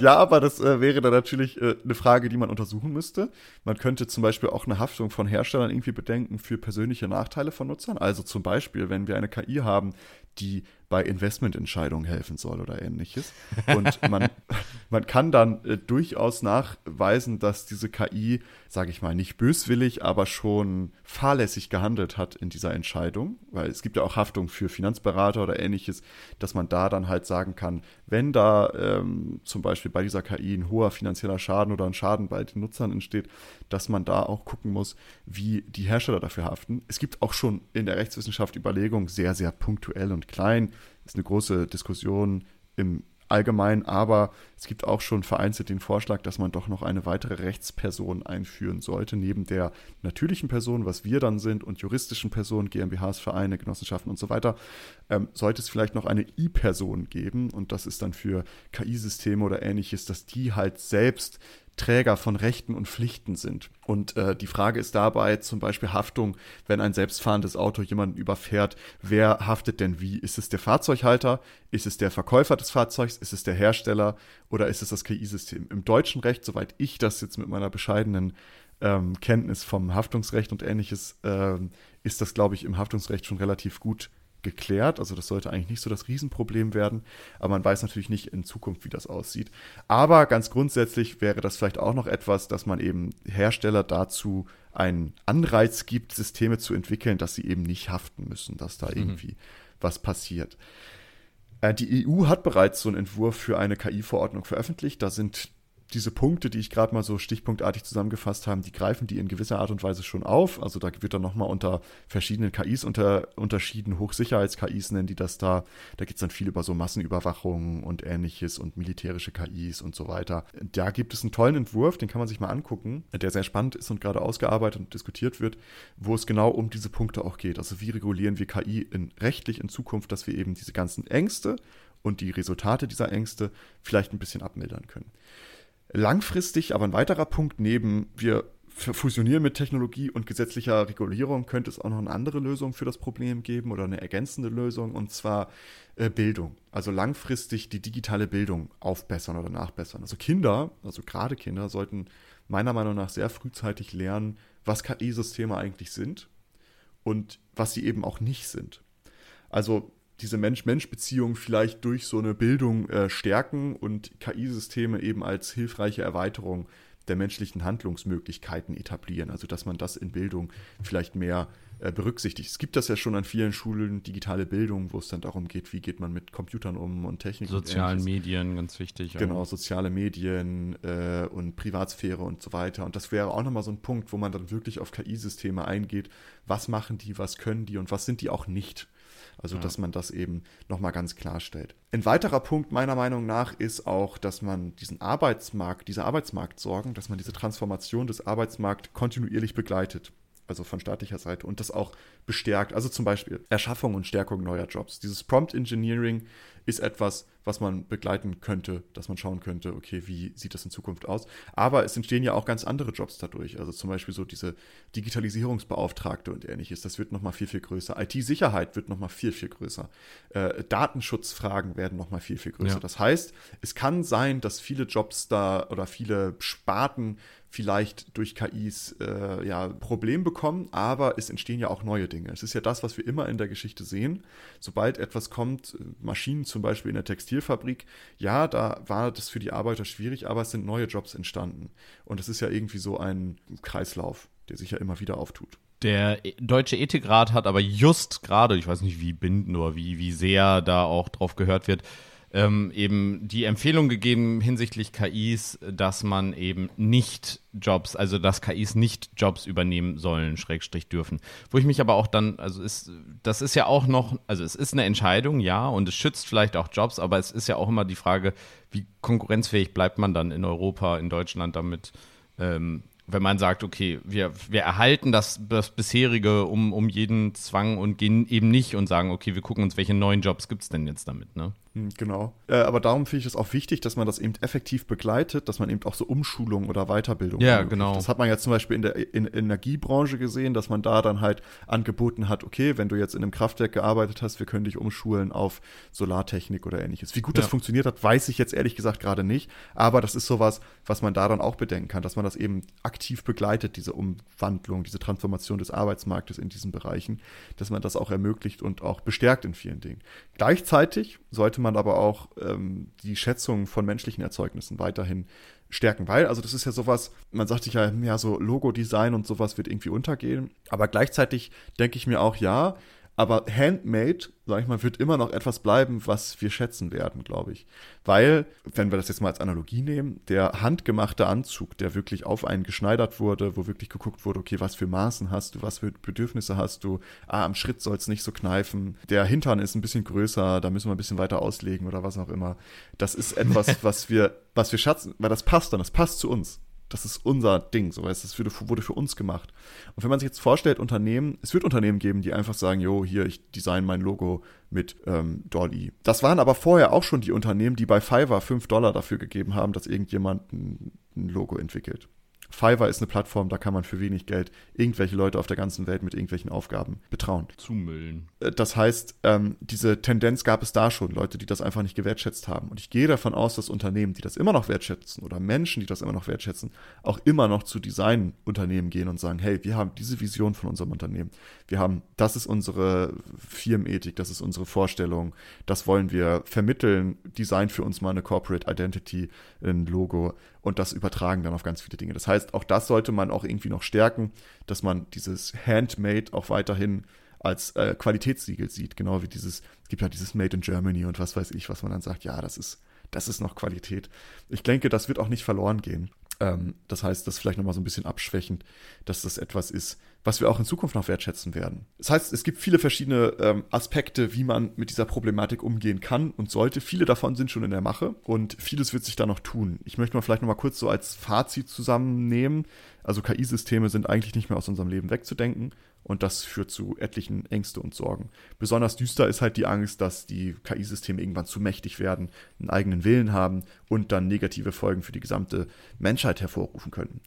[SPEAKER 2] ja, aber das äh, wäre dann natürlich äh, eine Frage, die man untersuchen müsste. Man könnte zum Beispiel auch eine Haftung von Herstellern irgendwie bedenken für persönliche Nachteile von Nutzern. Also zum Beispiel, wenn wir eine KI haben, die bei Investmententscheidungen helfen soll oder ähnliches. Und man, man kann dann äh, durchaus nachweisen, dass diese KI, sage ich mal, nicht böswillig, aber schon fahrlässig gehandelt hat in dieser Entscheidung, weil es gibt ja auch Haftung für Finanzberater oder ähnliches, dass man da dann halt sagen kann, wenn da ähm, zum Beispiel bei dieser KI ein hoher finanzieller Schaden oder ein Schaden bei den Nutzern entsteht, dass man da auch gucken muss, wie die Hersteller dafür haften. Es gibt auch schon in der Rechtswissenschaft Überlegungen, sehr, sehr punktuell und klein, ist eine große Diskussion im Allgemeinen, aber es gibt auch schon vereinzelt den Vorschlag, dass man doch noch eine weitere Rechtsperson einführen sollte, neben der natürlichen Person, was wir dann sind, und juristischen Personen, GmbHs, Vereine, Genossenschaften und so weiter, ähm, sollte es vielleicht noch eine I-Person geben und das ist dann für KI-Systeme oder ähnliches, dass die halt selbst Träger von Rechten und Pflichten sind. Und äh, die Frage ist dabei zum Beispiel Haftung, wenn ein selbstfahrendes Auto jemanden überfährt, wer haftet denn wie? Ist es der Fahrzeughalter? Ist es der Verkäufer des Fahrzeugs? Ist es der Hersteller? Oder ist es das KI-System? Im deutschen Recht, soweit ich das jetzt mit meiner bescheidenen ähm, Kenntnis vom Haftungsrecht und ähnliches, ähm, ist das, glaube ich, im Haftungsrecht schon relativ gut geklärt. Also das sollte eigentlich nicht so das Riesenproblem werden. Aber man weiß natürlich nicht in Zukunft, wie das aussieht. Aber ganz grundsätzlich wäre das vielleicht auch noch etwas, dass man eben Hersteller dazu einen Anreiz gibt, Systeme zu entwickeln, dass sie eben nicht haften müssen, dass da mhm. irgendwie was passiert. Äh, die EU hat bereits so einen Entwurf für eine KI-Verordnung veröffentlicht. Da sind diese Punkte, die ich gerade mal so stichpunktartig zusammengefasst habe, die greifen die in gewisser Art und Weise schon auf. Also da wird dann nochmal unter verschiedenen KIs unter, unterschieden. Hochsicherheits-KIs nennen die das da. Da geht es dann viel über so Massenüberwachung und ähnliches und militärische KIs und so weiter. Da gibt es einen tollen Entwurf, den kann man sich mal angucken, der sehr spannend ist und gerade ausgearbeitet und diskutiert wird, wo es genau um diese Punkte auch geht. Also wie regulieren wir KI in, rechtlich in Zukunft, dass wir eben diese ganzen Ängste und die Resultate dieser Ängste vielleicht ein bisschen abmildern können. Langfristig aber ein weiterer Punkt neben wir fusionieren mit Technologie und gesetzlicher Regulierung könnte es auch noch eine andere Lösung für das Problem geben oder eine ergänzende Lösung und zwar äh, Bildung. Also langfristig die digitale Bildung aufbessern oder nachbessern. Also Kinder, also gerade Kinder, sollten meiner Meinung nach sehr frühzeitig lernen, was KI-Systeme eigentlich sind und was sie eben auch nicht sind. Also diese Mensch-Mensch-Beziehung vielleicht durch so eine Bildung äh, stärken und KI-Systeme eben als hilfreiche Erweiterung der menschlichen Handlungsmöglichkeiten etablieren. Also dass man das in Bildung vielleicht mehr äh, berücksichtigt. Es gibt das ja schon an vielen Schulen, digitale Bildung, wo es dann darum geht, wie geht man mit Computern um und Technik.
[SPEAKER 3] Sozialen und Medien, ganz wichtig.
[SPEAKER 2] Genau, auch. soziale Medien äh, und Privatsphäre und so weiter. Und das wäre auch nochmal so ein Punkt, wo man dann wirklich auf KI-Systeme eingeht. Was machen die, was können die und was sind die auch nicht? Also, ja. dass man das eben nochmal ganz klarstellt. Ein weiterer Punkt meiner Meinung nach ist auch, dass man diesen Arbeitsmarkt, diese Arbeitsmarktsorgen, dass man diese Transformation des Arbeitsmarkts kontinuierlich begleitet also von staatlicher Seite, und das auch bestärkt. Also zum Beispiel Erschaffung und Stärkung neuer Jobs. Dieses Prompt Engineering ist etwas, was man begleiten könnte, dass man schauen könnte, okay, wie sieht das in Zukunft aus. Aber es entstehen ja auch ganz andere Jobs dadurch. Also zum Beispiel so diese Digitalisierungsbeauftragte und ähnliches. Das wird nochmal viel, viel größer. IT-Sicherheit wird nochmal viel, viel größer. Äh, Datenschutzfragen werden nochmal viel, viel größer. Ja. Das heißt, es kann sein, dass viele Jobs da oder viele Sparten vielleicht durch KIs äh, ja Problem bekommen, aber es entstehen ja auch neue Dinge. Es ist ja das, was wir immer in der Geschichte sehen. Sobald etwas kommt, Maschinen zum Beispiel in der Textil Textilfabrik. Ja, da war das für die Arbeiter schwierig, aber es sind neue Jobs entstanden. Und es ist ja irgendwie so ein Kreislauf, der sich ja immer wieder auftut.
[SPEAKER 3] Der Deutsche Ethikrat hat aber just gerade, ich weiß nicht wie bindend oder wie, wie sehr da auch drauf gehört wird, ähm, eben die Empfehlung gegeben hinsichtlich KIs, dass man eben nicht Jobs, also dass KIs nicht Jobs übernehmen sollen, Schrägstrich dürfen. Wo ich mich aber auch dann, also ist, das ist ja auch noch, also es ist eine Entscheidung, ja, und es schützt vielleicht auch Jobs, aber es ist ja auch immer die Frage, wie konkurrenzfähig bleibt man dann in Europa, in Deutschland damit. Ähm, wenn man sagt, okay, wir, wir erhalten das, das bisherige um, um jeden Zwang und gehen eben nicht und sagen, okay, wir gucken uns, welche neuen Jobs gibt es denn jetzt damit, ne?
[SPEAKER 2] Hm, genau. Äh, aber darum finde ich es auch wichtig, dass man das eben effektiv begleitet, dass man eben auch so Umschulung oder Weiterbildung.
[SPEAKER 3] Ja, ermöglicht. genau.
[SPEAKER 2] Das hat man ja zum Beispiel in der in Energiebranche gesehen, dass man da dann halt angeboten hat, okay, wenn du jetzt in einem Kraftwerk gearbeitet hast, wir können dich umschulen auf Solartechnik oder ähnliches. Wie gut ja. das funktioniert hat, weiß ich jetzt ehrlich gesagt gerade nicht. Aber das ist sowas, was man da dann auch bedenken kann, dass man das eben aktiv begleitet, diese Umwandlung, diese Transformation des Arbeitsmarktes in diesen Bereichen, dass man das auch ermöglicht und auch bestärkt in vielen Dingen. Gleichzeitig sollte man aber auch ähm, die Schätzung von menschlichen Erzeugnissen weiterhin stärken, weil, also das ist ja sowas, man sagt sich ja, ja, so Logo-Design und sowas wird irgendwie untergehen, aber gleichzeitig denke ich mir auch, ja, aber Handmade, sag ich mal, wird immer noch etwas bleiben, was wir schätzen werden, glaube ich. Weil, wenn wir das jetzt mal als Analogie nehmen, der handgemachte Anzug, der wirklich auf einen geschneidert wurde, wo wirklich geguckt wurde, okay, was für Maßen hast du, was für Bedürfnisse hast du, ah, am Schritt soll es nicht so kneifen, der Hintern ist ein bisschen größer, da müssen wir ein bisschen weiter auslegen oder was auch immer. Das ist etwas, was wir, was wir schätzen, weil das passt dann, das passt zu uns das ist unser Ding, so weißt das wurde für uns gemacht. Und wenn man sich jetzt vorstellt, Unternehmen, es wird Unternehmen geben, die einfach sagen, jo, hier, ich design mein Logo mit ähm, Dolly. Das waren aber vorher auch schon die Unternehmen, die bei Fiverr 5 Dollar dafür gegeben haben, dass irgendjemand ein, ein Logo entwickelt. Fiverr ist eine Plattform, da kann man für wenig Geld irgendwelche Leute auf der ganzen Welt mit irgendwelchen Aufgaben betrauen.
[SPEAKER 3] Zumüllen.
[SPEAKER 2] Äh, das heißt, ähm, diese Tendenz gab es da schon, Leute, die das einfach nicht gewertschätzt haben. Und ich gehe davon aus, dass Unternehmen, die das immer noch wertschätzen oder Menschen, die das immer noch wertschätzen, auch immer noch zu Designunternehmen gehen und sagen, hey, wir haben diese Vision von unserem Unternehmen. Wir haben, das ist unsere Firmenethik, das ist unsere Vorstellung, das wollen wir vermitteln. Design für uns mal eine Corporate Identity, ein Logo und das übertragen dann auf ganz viele Dinge. Das heißt, auch das sollte man auch irgendwie noch stärken, dass man dieses Handmade auch weiterhin als äh, Qualitätssiegel sieht, genau wie dieses, es gibt ja dieses Made in Germany und was weiß ich, was man dann sagt, ja, das ist, das ist noch Qualität. Ich denke, das wird auch nicht verloren gehen. Ähm, das heißt, das vielleicht nochmal so ein bisschen abschwächend, dass das etwas ist, was wir auch in Zukunft noch wertschätzen werden. Das heißt, es gibt viele verschiedene ähm, Aspekte, wie man mit dieser Problematik umgehen kann und sollte. Viele davon sind schon in der Mache und vieles wird sich da noch tun. Ich möchte mal vielleicht nochmal kurz so als Fazit zusammennehmen. Also KI-Systeme sind eigentlich nicht mehr aus unserem Leben wegzudenken und das führt zu etlichen Ängste und Sorgen. Besonders düster ist halt die Angst, dass die KI-Systeme irgendwann zu mächtig werden, einen eigenen Willen haben und dann negative Folgen für die gesamte Menschheit hervorrufen können.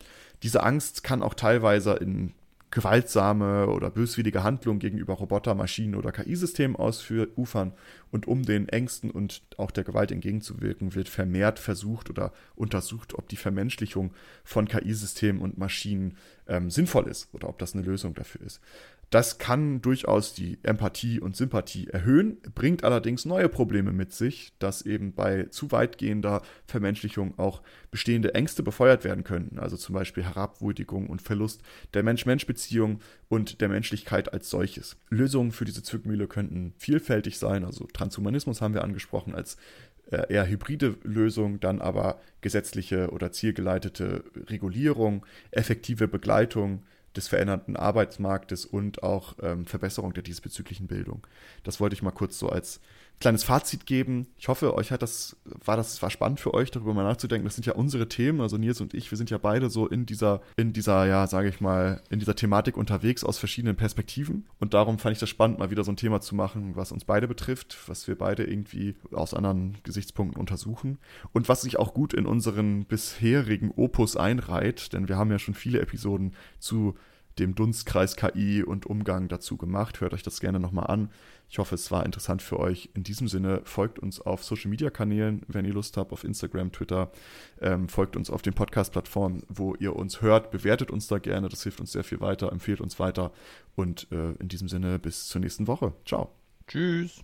[SPEAKER 2] Diese Angst kann auch teilweise in gewaltsame oder böswillige Handlungen gegenüber Roboter, Maschinen oder KI-Systemen ausufern. Und um den Ängsten und auch der Gewalt entgegenzuwirken, wird vermehrt versucht oder untersucht, ob die Vermenschlichung von KI-Systemen und Maschinen ähm, sinnvoll ist oder ob das eine Lösung dafür ist. Das kann durchaus die Empathie und Sympathie erhöhen, bringt allerdings neue Probleme mit sich, dass eben bei zu weitgehender Vermenschlichung auch bestehende Ängste befeuert werden könnten, also zum Beispiel Herabwürdigung und Verlust der Mensch-Mensch-Beziehung und der Menschlichkeit als solches. Lösungen für diese Zwickmühle könnten vielfältig sein, also Transhumanismus haben wir angesprochen als äh, eher hybride Lösung, dann aber gesetzliche oder zielgeleitete Regulierung, effektive Begleitung, des veränderten Arbeitsmarktes und auch ähm, Verbesserung der diesbezüglichen Bildung. Das wollte ich mal kurz so als kleines Fazit geben. Ich hoffe, euch hat das, war das, war spannend für euch, darüber mal nachzudenken. Das sind ja unsere Themen, also Nils und ich, wir sind ja beide so in dieser, in dieser, ja, sage ich mal, in dieser Thematik unterwegs aus verschiedenen Perspektiven. Und darum fand ich das spannend, mal wieder so ein Thema zu machen, was uns beide betrifft, was wir beide irgendwie aus anderen Gesichtspunkten untersuchen und was sich auch gut in unseren bisherigen Opus einreiht, denn wir haben ja schon viele Episoden zu dem Dunstkreis KI und Umgang dazu gemacht. Hört euch das gerne nochmal an. Ich hoffe, es war interessant für euch. In diesem Sinne, folgt uns auf Social Media Kanälen, wenn ihr Lust habt, auf Instagram, Twitter. Ähm, folgt uns auf den Podcast-Plattformen, wo ihr uns hört. Bewertet uns da gerne. Das hilft uns sehr viel weiter. Empfehlt uns weiter. Und äh, in diesem Sinne, bis zur nächsten Woche. Ciao.
[SPEAKER 3] Tschüss.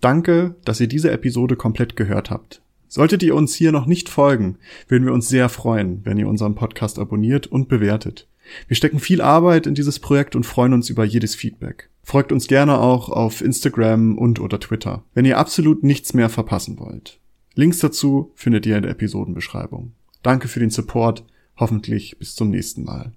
[SPEAKER 2] Danke, dass ihr diese Episode komplett gehört habt. Solltet ihr uns hier noch nicht folgen, würden wir uns sehr freuen, wenn ihr unseren Podcast abonniert und bewertet. Wir stecken viel Arbeit in dieses Projekt und freuen uns über jedes Feedback. Folgt uns gerne auch auf Instagram und oder Twitter, wenn ihr absolut nichts mehr verpassen wollt. Links dazu findet ihr in der Episodenbeschreibung. Danke für den Support, hoffentlich bis zum nächsten Mal.